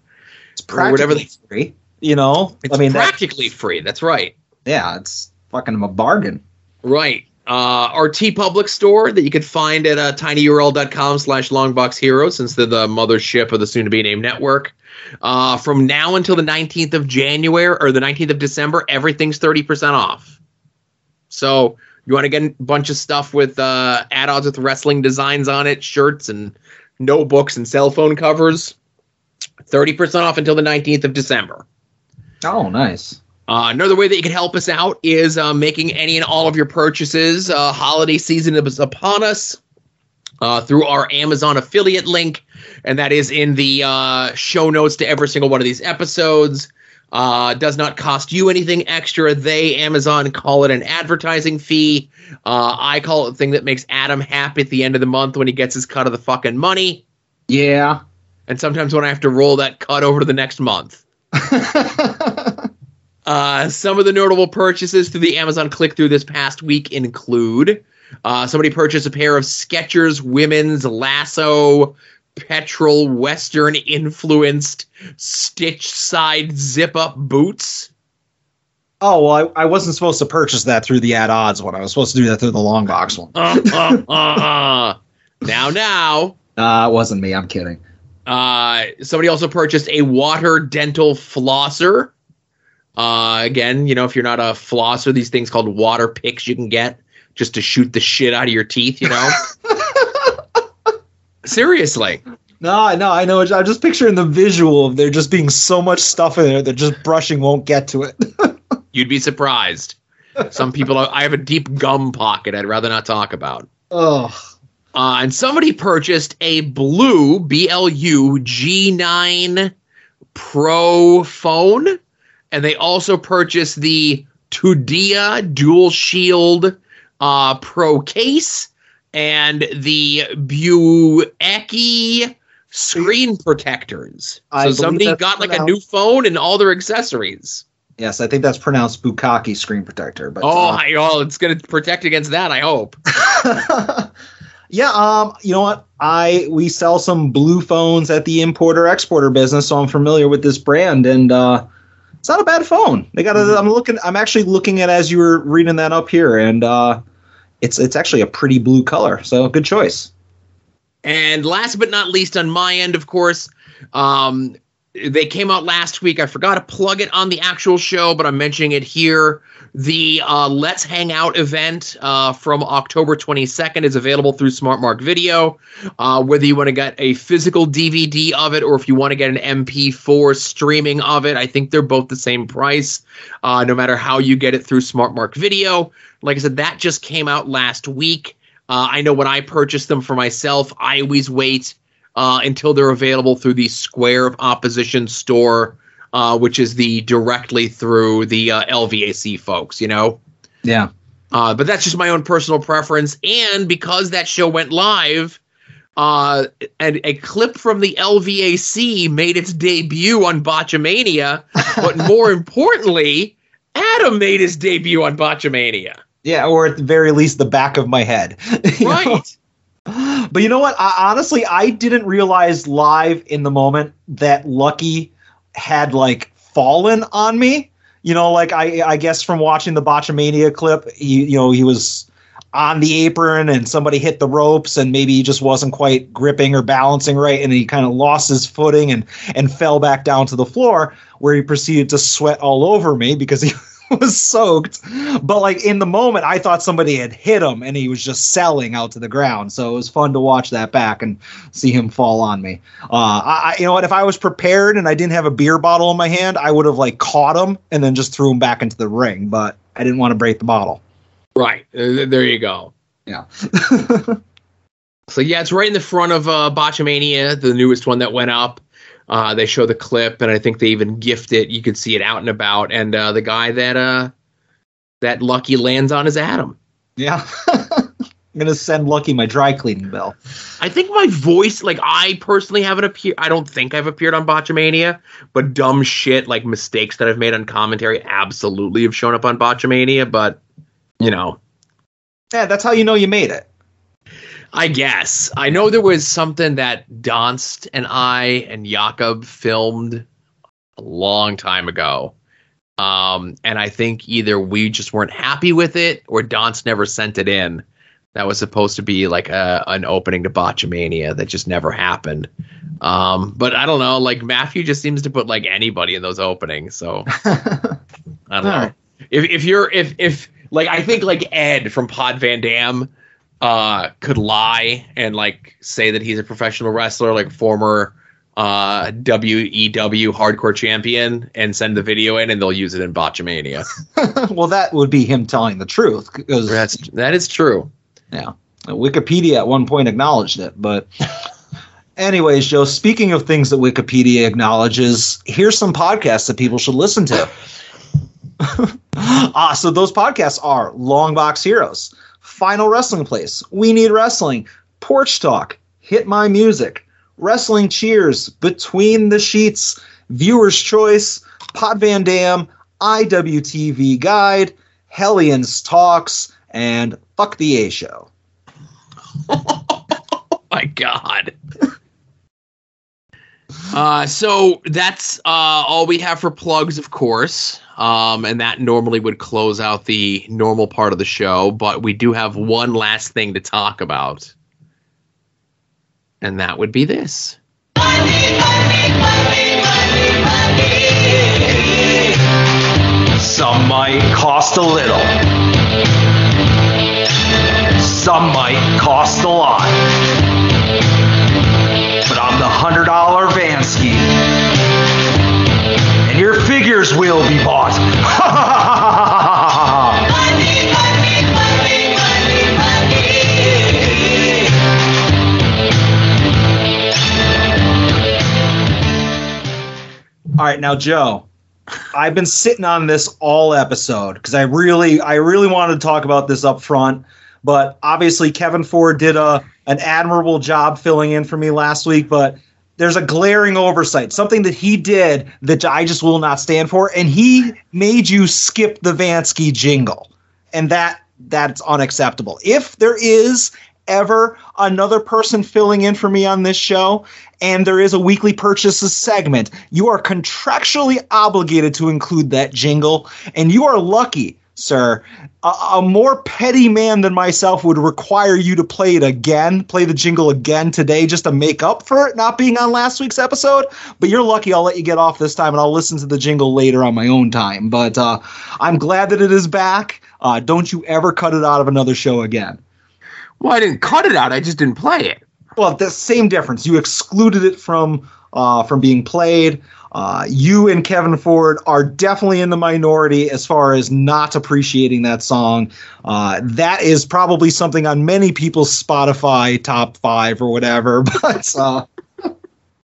It's practically free. You know? It's I mean, that, practically free. That's right. yeah, it's fucking a bargain. Right. Uh, our TeePublic store that you can find at uh, tinyurl.com slash longbox hero since they're the mothership of the soon to be named network. Uh, from now until the 19th of January or the 19th of December, everything's 30% off. So you want to get a bunch of stuff with uh, add-ons with wrestling designs on it, shirts and notebooks and cell phone covers. 30% off until the 19th of December. Oh, nice. Uh, another way that you can help us out is uh, making any and all of your purchases. Uh, holiday season is upon us uh, through our Amazon affiliate link, and that is in the uh, show notes to every single one of these episodes. Uh, does not cost you anything extra. They, Amazon, call it an advertising fee. Uh, I call it the thing that makes Adam happy at the end of the month when he gets his cut of the fucking money. Yeah. And sometimes when I have to roll that cut over to the next month. Uh, some of the notable purchases through the Amazon click through this past week include uh, somebody purchased a pair of Skechers women's lasso petrol western influenced stitch side zip up boots. Oh, well, I, I wasn't supposed to purchase that through the ad odds one. I was supposed to do that through the long box one. Uh, uh, uh, uh. Now, now. Nah, it wasn't me. I'm kidding. Uh, somebody also purchased a water dental flosser. Uh, again, you know, if you're not a flosser, these things called water picks you can get just to shoot the shit out of your teeth, you know? Seriously. No, no, I know. I'm just picturing the visual of there just being so much stuff in there that just brushing won't get to it. You'd be surprised. Some people, I have a deep gum pocket I'd rather not talk about. oh, Uh, and somebody purchased a blue BLU G9 Pro phone, and they also purchased the Tudia Dual Shield uh, Pro case and the Bueki screen protectors. I so somebody got like a new phone and all their accessories. yes, I think that's pronounced Bukaki screen protector. But Oh, uh, I, oh, it's going to protect against that. I hope. yeah, um, you know what? I we sell some blue phones at the importer exporter business, so I'm familiar with this brand, and uh, it's not a bad phone. They got. A, I'm looking. I'm actually looking at as you were reading that up here, and uh, it's it's actually a pretty blue color. So good choice. And last but not least, on my end, of course, um, they came out last week. I forgot to plug it on the actual show, but I'm mentioning it here. The uh, Let's Hang Out event uh, from October 22nd is available through SmartMark Video. Uh, whether you want to get a physical DVD of it or if you want to get an MP4 streaming of it, I think they're both the same price, uh, no matter how you get it through SmartMark Video. Like I said, that just came out last week. Uh, I know when I purchased them for myself, I always wait uh, until they're available through the Square of Opposition store, uh, which is the directly through the uh, LVAC folks, you know? Yeah. Uh, but that's just my own personal preference. And because that show went live, uh, and a clip from the LVAC made its debut on Botchamania, but more importantly, Adam made his debut on Botchamania. Yeah, or at the very least, the back of my head. You know? Right. But you know what? I, honestly, I didn't realize live in the moment that Lucky had like fallen on me. You know, like I, I guess from watching the Botchamania clip, you know, he was on the apron and somebody hit the ropes and maybe he just wasn't quite gripping or balancing right and he kind of lost his footing and and fell back down to the floor where he proceeded to sweat all over me because he was soaked. But like in the moment i thought somebody had hit him and he was just selling out to the ground. So it was fun to watch that back and see him fall on me. Uh I, I- you know what? If i was prepared and i didn't have a beer bottle in my hand i would have like caught him and then just threw him back into the ring. But i didn't want to break the bottle. Right. Uh, there you go. yeah. So yeah, it's right in the front of uh, Botchamania, the newest one that went up. Uh, they show the clip, and I think they even gift it. You could see it out and about. And uh, the guy that uh, that Lucky lands on is Adam. yeah i'm gonna send lucky my dry cleaning bill I think my voice, like I personally haven't appeared. I don't think I've appeared on Botchamania, but dumb shit like mistakes that I've made on commentary absolutely have shown up on Botchamania. But you know, yeah that's how you know you made it I guess. I know there was something that Donst and I and Jakob filmed a long time ago. Um, and I think either we just weren't happy with it or Donst never sent it in. That was supposed to be like a, an opening to Botchamania that just never happened. Um, but I don't know. Like Maffew just seems to put like anybody in those openings. So I don't know. If if you're if if like I think like Ed from Pod Van Dam uh could lie and like say that he's a professional wrestler, like former uh WEW hardcore champion, and send the video in and they'll use it in Botchamania. well that would be him telling the truth because That's that is true. Yeah. Wikipedia at one point acknowledged it, but anyways, Joe, speaking of things that Wikipedia acknowledges, here's some podcasts that people should listen to. ah, so those podcasts are Long Box Heroes, Final Wrestling Place, We Need Wrestling, Porch Talk, Hit My Music, Wrestling Cheers, Between the Sheets, Viewer's Choice, Pod Van Dam, IWTV Guide, Hellions Talks, and Fuck the A Show. oh my god. Uh, so that's uh, all we have for plugs, of course. Um, and that normally would close out the normal part of the show, but we do have one last thing to talk about. And that would be this. Some might cost a little. Some might cost a lot. But on the $100 and your figures will be bought. money, money, money, all right, now Joe, I've been sitting on this all episode because I really, I really wanted to talk about this up front but obviously Kevin Ford did a an admirable job filling in for me last week. But there's a glaring oversight, something that he did that I just will not stand for, and he made you skip the Vansky jingle, and that that's unacceptable. If there is ever another person filling in for me on this show and there is a weekly purchases segment, you are contractually obligated to include that jingle, and you are lucky. Sir, a, a more petty man than myself would require you to play it again, play the jingle again today just to make up for it not being on last week's episode. But you're lucky I'll let you get off this time and I'll listen to the jingle later on my own time. But uh, I'm glad that it is back. Uh, don't you ever cut it out of another show again. Well, I didn't cut it out. I just didn't play it. Well, the same difference. You excluded it from uh, from being played. Uh, you and Kevin Ford are definitely in the minority as far as not appreciating that song. Uh, that is probably something on many people's Spotify top five or whatever. But uh,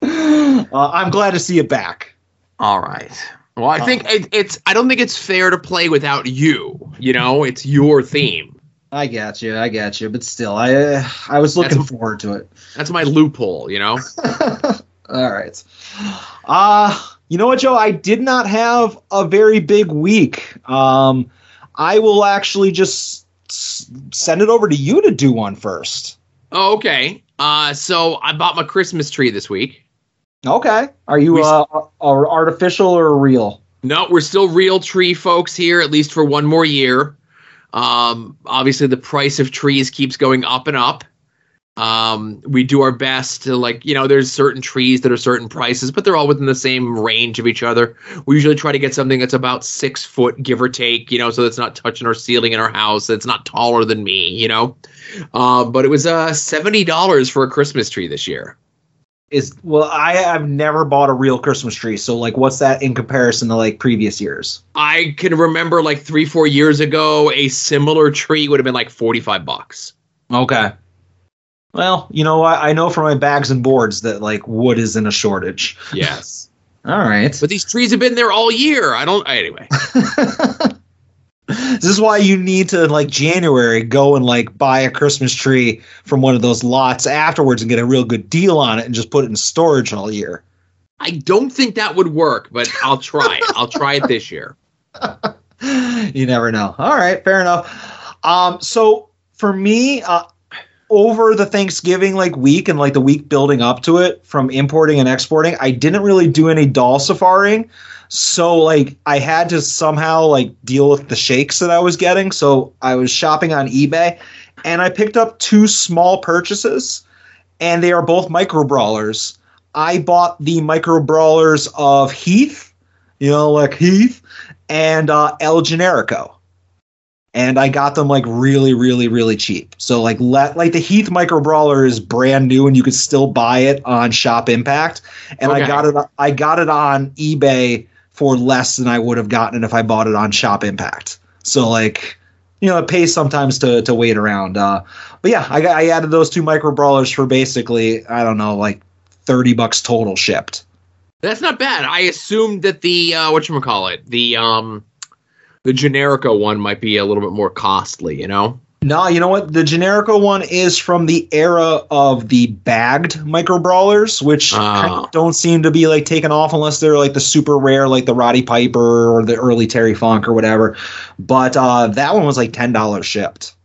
uh, I'm glad to see it back. All right. Well, I think it, it's. I don't think it's fair to play without you. You know, it's your theme. I got you. I got you. But still, I uh, I was looking That's- forward to it. That's my loophole. You know. All right. Uh, you know what, Joe? I did not have a very big week. Um, I will actually just s- send it over to you to do one first. Oh, okay. Uh, so I bought my Christmas tree this week. Okay. Are you We- uh, are artificial or real? No, we're still real tree folks here, at least for one more year. Um, obviously, the price of trees keeps going up and up. Um, we do our best to like, you know, there's certain trees that are certain prices, but they're all within the same range of each other. We usually try to get something that's about six foot, give or take, you know, so that's not touching our ceiling in our house. That's not taller than me, you know. Uh, but it was uh seventy dollars for a Christmas tree this year. Is well, I have never bought a real Christmas tree. So, like, what's that in comparison to like previous years? I can remember like three, four years ago, a similar tree would have been like forty-five bucks. Okay. Well, you know, I, I know from my bags and boards that like wood is in a shortage. Yes. All right. But these trees have been there all year. I don't. Anyway, This is why you need to like January go and like buy a Christmas tree from one of those lots afterwards and get a real good deal on it and just put it in storage all year. I don't think that would work, but I'll try. I'll try it this year. you never know. All right, fair enough. Um, so for me, uh, over the Thanksgiving like week and like the week building up to it, from importing and exporting, I didn't really do any doll safaring. So like I had to somehow like deal with the shakes that I was getting. So I was shopping on eBay, and I picked up two small purchases, and they are both micro brawlers. I bought the micro brawlers of Heath, you know, like Heath, and uh, El Generico. And I got them like really, really, really cheap. So like let like the Heath Micro Brawler is brand new and you could still buy it on Shop Impact. And I got it I got it on eBay for less than I would have gotten it if I bought it on Shop Impact. So like you know, it pays sometimes to to wait around. Uh, but yeah, I, got- I added those two micro brawlers for basically I don't know like thirty bucks total shipped. That's not bad. I assumed that the uh, what you call it, the um, the Generico one might be a little bit more costly. You know. No, you know what? The Generico one is from the era of the bagged micro brawlers, which kind Ah. of don't seem to be like taken off unless they're like the super rare, like the Roddy Piper or the early Terry Funk or whatever. But uh, that one was like ten dollars shipped.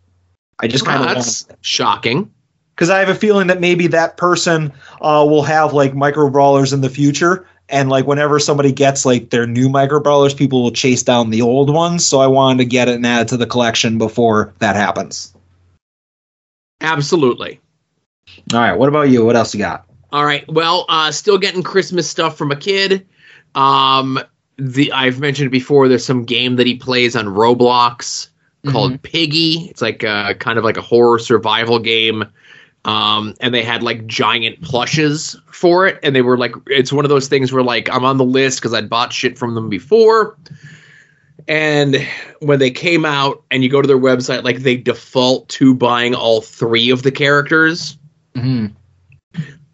I just kind of That's shocking. because I have a feeling that maybe that person uh, will have like micro brawlers in the future, and like whenever somebody gets like their new micro brawlers, people will chase down the old ones. So I wanted to get it and add it to the collection before that happens. Absolutely. All right, what about you? What else you got? All right. Well, uh, still getting Christmas stuff from a kid. Um, the I've mentioned before. There's some game that he plays on Roblox called Piggy. It's like a, kind of like a horror survival game. Um, and they had like giant plushes for it, and they were like, it's one of those things where like I'm on the list because I'd bought shit from them before. And when they came out, and you go to their website, like they default to buying all three of the characters Mm-hmm.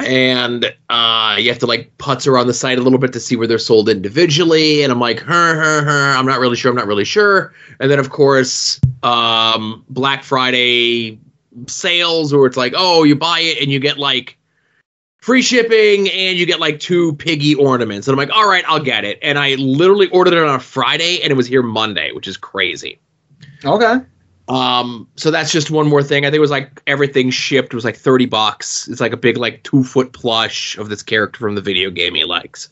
and uh, you have to like putz around the site a little bit to see where they're sold individually. And I'm like, her, her, her. I'm not really sure. I'm not really sure. And then of course, um, Black Friday sales where it's like, oh, you buy it and you get like free shipping and you get like two piggy ornaments. And I'm like, all right, I'll get it. And I literally ordered it on a Friday and it was here Monday, which is crazy. Okay. Um, so that's just one more thing. I think it was like everything shipped was like 30 bucks. It's like a big like two foot plush of this character from the video game he likes.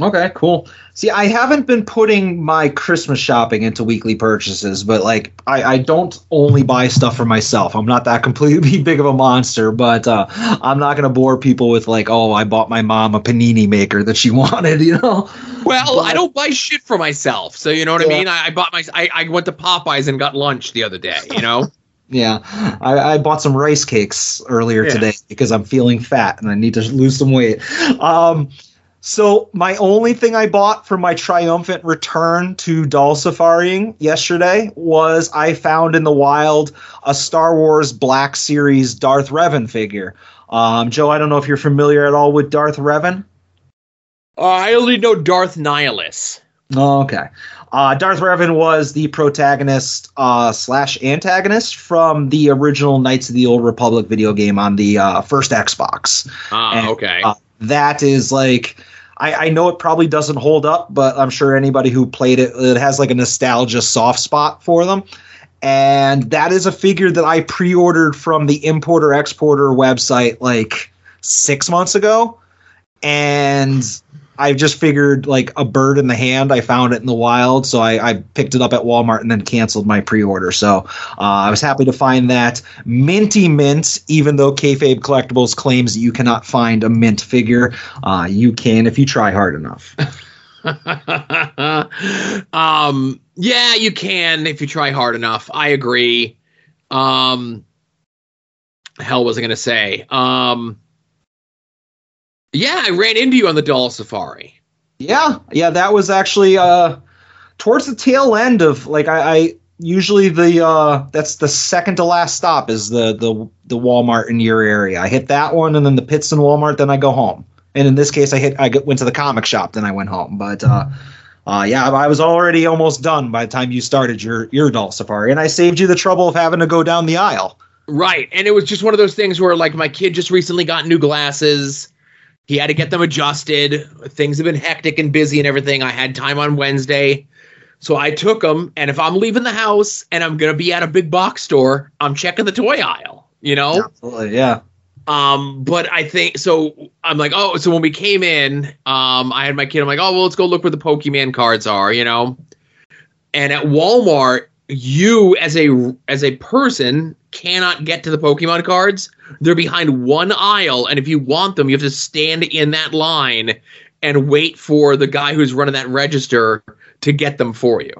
Okay, cool. See, I haven't been putting my Christmas shopping into weekly purchases, but like I, I don't only buy stuff for myself. I'm not that completely big of a monster, but uh, I'm not gonna bore people with like, oh, I bought my mom a panini maker that she wanted, you know. Well, I don't buy shit for myself, so you know what I mean. I, I bought my. I, I went to Popeyes and got lunch the other day. You know. Yeah, I, I bought some rice cakes earlier Yeah. today because I'm feeling fat and I need to lose some weight. Um, so my only thing I bought for my triumphant return to doll safaring yesterday was I found in the wild a Star Wars Black Series Darth Revan figure. Um, Joe, I don't know if you're familiar at all with Darth Revan. Uh, I only know Darth Nihilus. Oh, okay. Uh, Darth Revan was the protagonist uh, slash antagonist from the original Knights of the Old Republic video game on the uh, first Xbox. Ah, And, okay. uh, that is like. I, I know it probably doesn't hold up, but I'm sure anybody who played it, it has like a nostalgia soft spot for them. And that is a figure that I pre ordered from the importer exporter website like six months ago. And I just figured like a bird in the hand. I found it in the wild, so I, I picked it up at Walmart and then canceled my pre-order. So uh, I was happy to find that minty mint. Even though Kayfabe Collectibles claims that you cannot find a mint figure, uh, you can if you try hard enough. um, yeah, you can if you try hard enough. I agree. Um, hell was I going to say? Um, yeah, I ran into you on the doll safari. Yeah, yeah, that was actually uh, towards the tail end of like I, I usually the uh, that's the second to last stop is the the the Walmart in your area. I hit that one and then the Pittston Walmart, then I go home. And in this case, I hit I went to the comic shop, then I went home. But uh, uh, yeah, I was already almost done by the time you started your your doll safari, and I saved you the trouble of having to go down the aisle. Right. And it was just one of those things where, like, my kid just recently got new glasses. He had to get them adjusted. Things have been hectic and busy and everything. I had time on Wednesday. So I took them. And if I'm leaving the house and I'm going to be at a big box store, I'm checking the toy aisle, you know? Absolutely, yeah. Um, but I think so. I'm like, oh, so when we came in, um, I had my kid. I'm like, oh, well, let's go look where the Pokemon cards are, you know. And at Walmart, you as a as a person cannot get to the Pokemon cards. They're behind one aisle, and if you want them, you have to stand in that line and wait for the guy who's running that register to get them for you.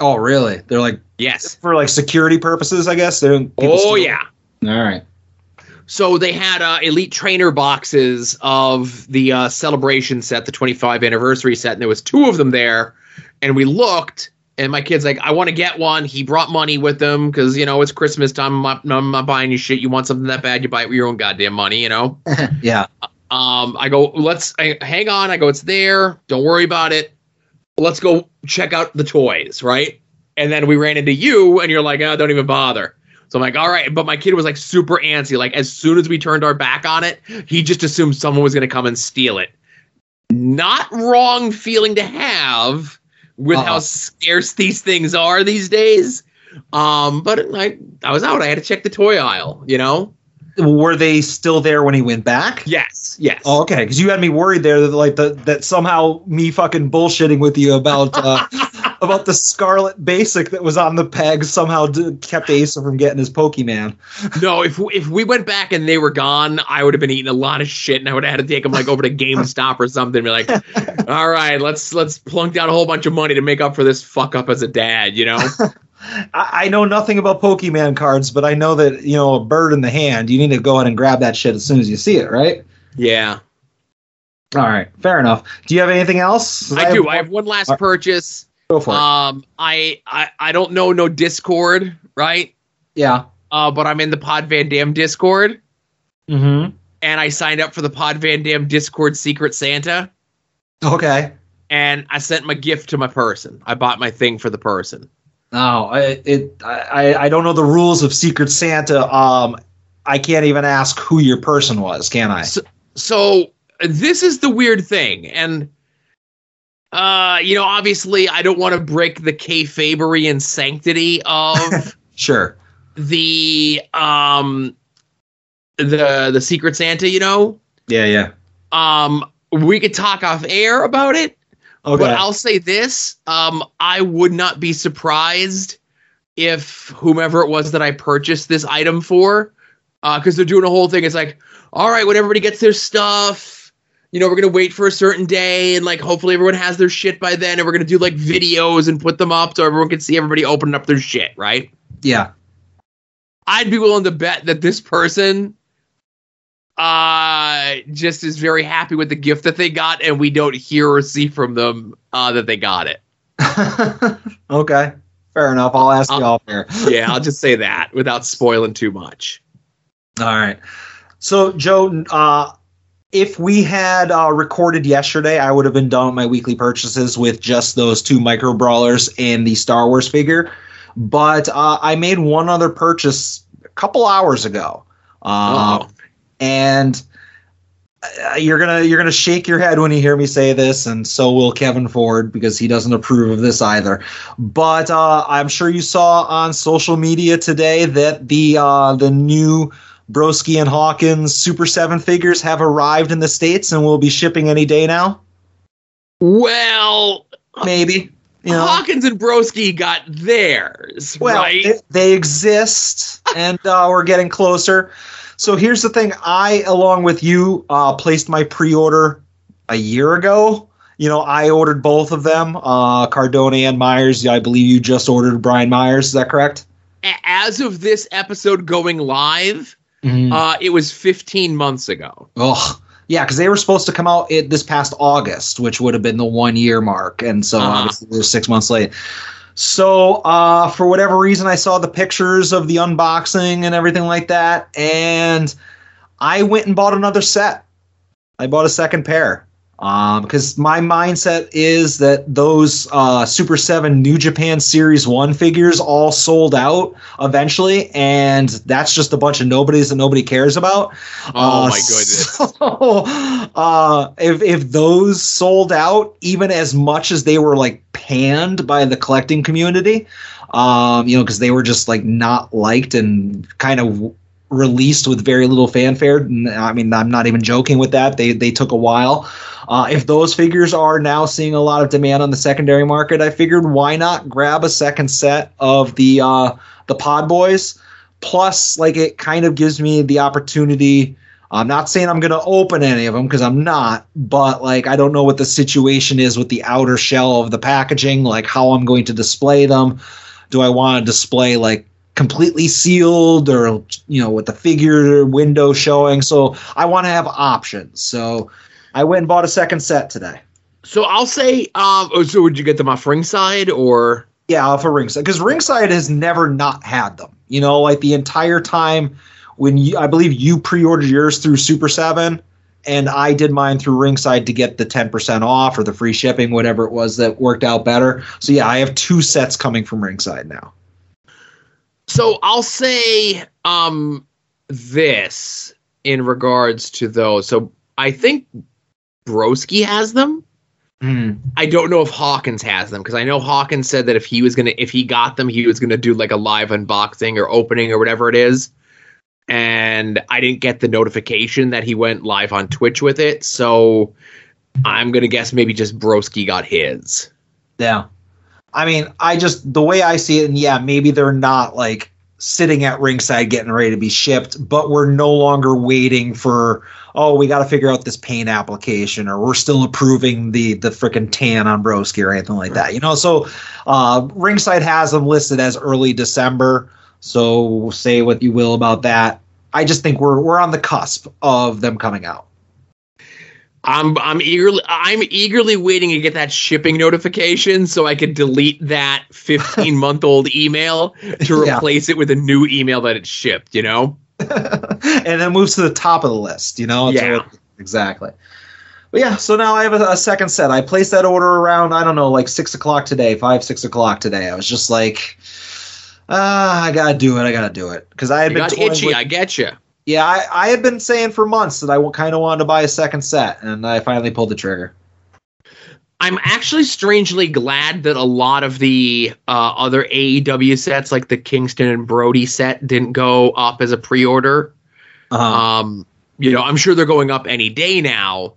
Oh, really? They're like Yes. for like security purposes, I guess. They're, Oh yeah. All right. So they had uh, elite trainer boxes of the uh, celebration set, the 25 anniversary set, and there was two of them there. And we looked, and my kid's like, "I want to get one." He brought money with him because you know it's Christmas time. I'm not, I'm not buying you shit. You want something that bad, you buy it with your own goddamn money, you know. Yeah. Um, I go, let's I, hang on. I go, it's there. Don't worry about it. Let's go check out the toys, right? And then we ran into you, and you're like, oh, don't even bother. So I'm like, all right. But my kid was like super antsy. Like as soon as we turned our back on it, he just assumed someone was going to come and steal it. Not wrong feeling to have with how Uh-uh. scarce these things are these days. Um, but I, I was out. I had to check the toy aisle. You know. Were they still there when he went back? Yes. Yes. Oh, okay. Because you had me worried there that like the, that somehow me fucking bullshitting with you about uh, about the Scarlet Basic that was on the peg somehow kept Asa from getting his Pokemon. No, if if we went back and they were gone, I would have been eating a lot of shit, and I would have had to take them like over to GameStop or something. And be like, all right, let's let's plunk down a whole bunch of money to make up for this fuck up as a dad, you know? I, I know nothing about Pokemon cards, but I know that you know a bird in the hand. You need to go ahead and grab that shit as soon as you see it, right? yeah, All right, fair enough. Do you have anything else? I do. I have one last purchase. Go for it. Um, I I I don't know no Discord, right? yeah. Uh, but I'm in the Pod Van Dam Discord, Mm-hmm. and I signed up for the Pod Van Dam Discord Secret Santa, Okay. and I sent my gift to my person. I bought my thing for the person. No, I, it I I don't know the rules of Secret Santa. Um, I can't even ask who your person was, can I? So, so this is the weird thing, and uh, you know, obviously, I don't want to break the kayfabery and sanctity of Sure. the um the the Secret Santa. You know, Yeah, yeah. um, we could talk off air about it, Okay. But I'll say this: um, I would not be surprised if whomever it was that I purchased this item for, because they're doing a whole thing. It's like, all right, when everybody gets their stuff, you know, we're gonna wait for a certain day, and like hopefully everyone has their shit by then, and we're gonna do like videos and put them up so everyone can see everybody opening up their shit, right? yeah. I'd be willing to bet that this person uh just is very happy with the gift that they got and we don't hear or see from them uh that they got it. okay. Fair enough. I'll ask you off there. Yeah, I'll just say that without spoiling too much. All right. So, Joe, uh, if we had uh, recorded yesterday, I would have been done with my weekly purchases with just those two micro brawlers and the Star Wars figure. But uh, I made one other purchase a couple hours ago. Uh, Oh. and uh, you're gonna you're gonna shake your head when you hear me say this, and so will Kevin Ford because he doesn't approve of this either. But uh, I'm sure you saw on social media today that the uh, the new Broski and Hawkins Super Seven figures have arrived in the states and will be shipping any day now. Well, Maybe you know. Hawkins and Broski got theirs, Well, right? they, they exist, and uh, we're getting closer. So here's the thing: I, along with you, uh, placed my pre-order a year ago. You know, I ordered both of them, uh, Cardona and Myers. I believe you just ordered Brian Myers. Is that correct? As of this episode going live, Mm-hmm. uh, it was 15 months ago. Oh, yeah, because they were supposed to come out it, this past August, which would have been the one year mark, and so Uh-huh. obviously they're six months late. So, uh, for whatever reason, I saw the pictures of the unboxing and everything like that, and I went and bought another set. I bought a second pair because my mindset is that those uh, Super 7 New Japan Series 1 figures all sold out eventually, and that's just a bunch of nobodies that nobody cares about. Oh Uh, my goodness. So, uh, if if those sold out, even as much as they were like panned by the collecting community, um, you know, because they were just like not liked and kind of released with very little fanfare. I mean, I'm not even joking with that. They they took a while. Uh, if those figures are now seeing a lot of demand on the secondary market, I figured why not grab a second set of the uh, the Pod Boys. Plus, like it kind of gives me the opportunity. I'm not saying I'm going to open any of them because I'm not, but like I don't know what the situation is with the outer shell of the packaging, like how I'm going to display them. Do I want to display like completely sealed or you know with the figure window showing? So I want to have options. So I went and bought a second set today. So I'll say, um, so would you get them off ringside or? Yeah, off of Ringside because Ringside has never not had them. You know, like the entire time when you, I believe you pre-ordered yours through Super Seven, and I did mine through Ringside to get the ten percent off or the free shipping, whatever it was that worked out better. So yeah, I have two sets coming from Ringside now. So I'll say um this in regards to those. So I think Broski has them. I don't know if Hawkins has them because I know Hawkins said that if he was gonna if he got them, he was gonna do like a live unboxing or opening or whatever it is. And I didn't get the notification that he went live on Twitch with it, so I'm gonna guess maybe just Broski got his. Yeah. I mean, I just the way I see it, and yeah, maybe they're not like sitting at ringside getting ready to be shipped, but we're no longer waiting for oh, we got to figure out this paint application, or we're still approving the the freaking tan on Broski or anything like that. You know, so uh, ringside has them listed as early December. So say what you will about that. I just think we're we're on the cusp of them coming out. I'm I'm eagerly I'm eagerly waiting to get that shipping notification so I can delete that 15 month old email to Yeah. replace it with a new email that it shipped. You know. and then moves to the top of the list. You know, Yeah. exactly. But yeah, so now I have a, a second set. I placed that order around I don't know, like six o'clock today, five six o'clock today. I was just like, ah, I gotta do it. I gotta do it because I had You been itchy. with- I get you. Yeah, I, I had been saying for months that I kind of wanted to buy a second set, and I finally pulled the trigger. I'm actually strangely glad that a lot of the uh, other AEW sets, like the Kingston and Brody set, didn't go up as a pre-order. Uh-huh. Um, you know, I'm sure they're going up any day now,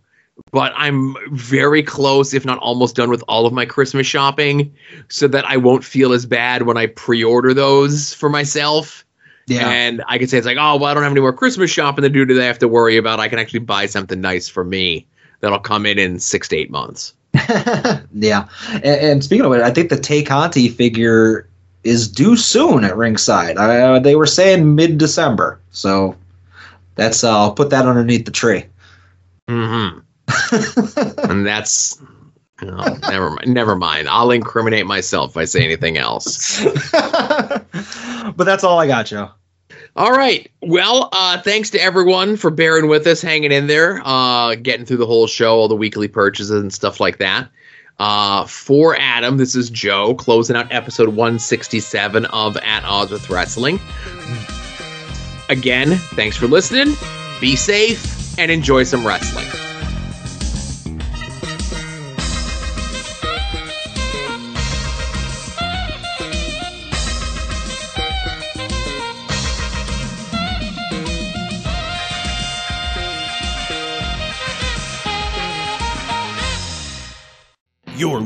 but I'm very close, if not almost done with all of my Christmas shopping, so that I won't feel as bad when I pre-order those for myself. Yeah. And I can say it's like, oh, well, I don't have any more Christmas shopping to do that I have to worry about. I can actually buy something nice for me that'll come in in six to eight months. yeah. And, and speaking of it, I think the Tay Conti figure is due soon at ringside. Uh, they were saying mid December. So that's uh, I'll put that underneath the tree. hmm and that's never mind. Never mind. I'll incriminate myself if I say anything else. but that's all I got, Joe. All right. Well, uh, thanks to everyone for bearing with us, hanging in there, uh, getting through the whole show, all the weekly purchases and stuff like that. Uh, for Adam, this is Joe closing out episode 167 of At Odds with Wrestling. Again, thanks for listening. Be safe and enjoy some wrestling.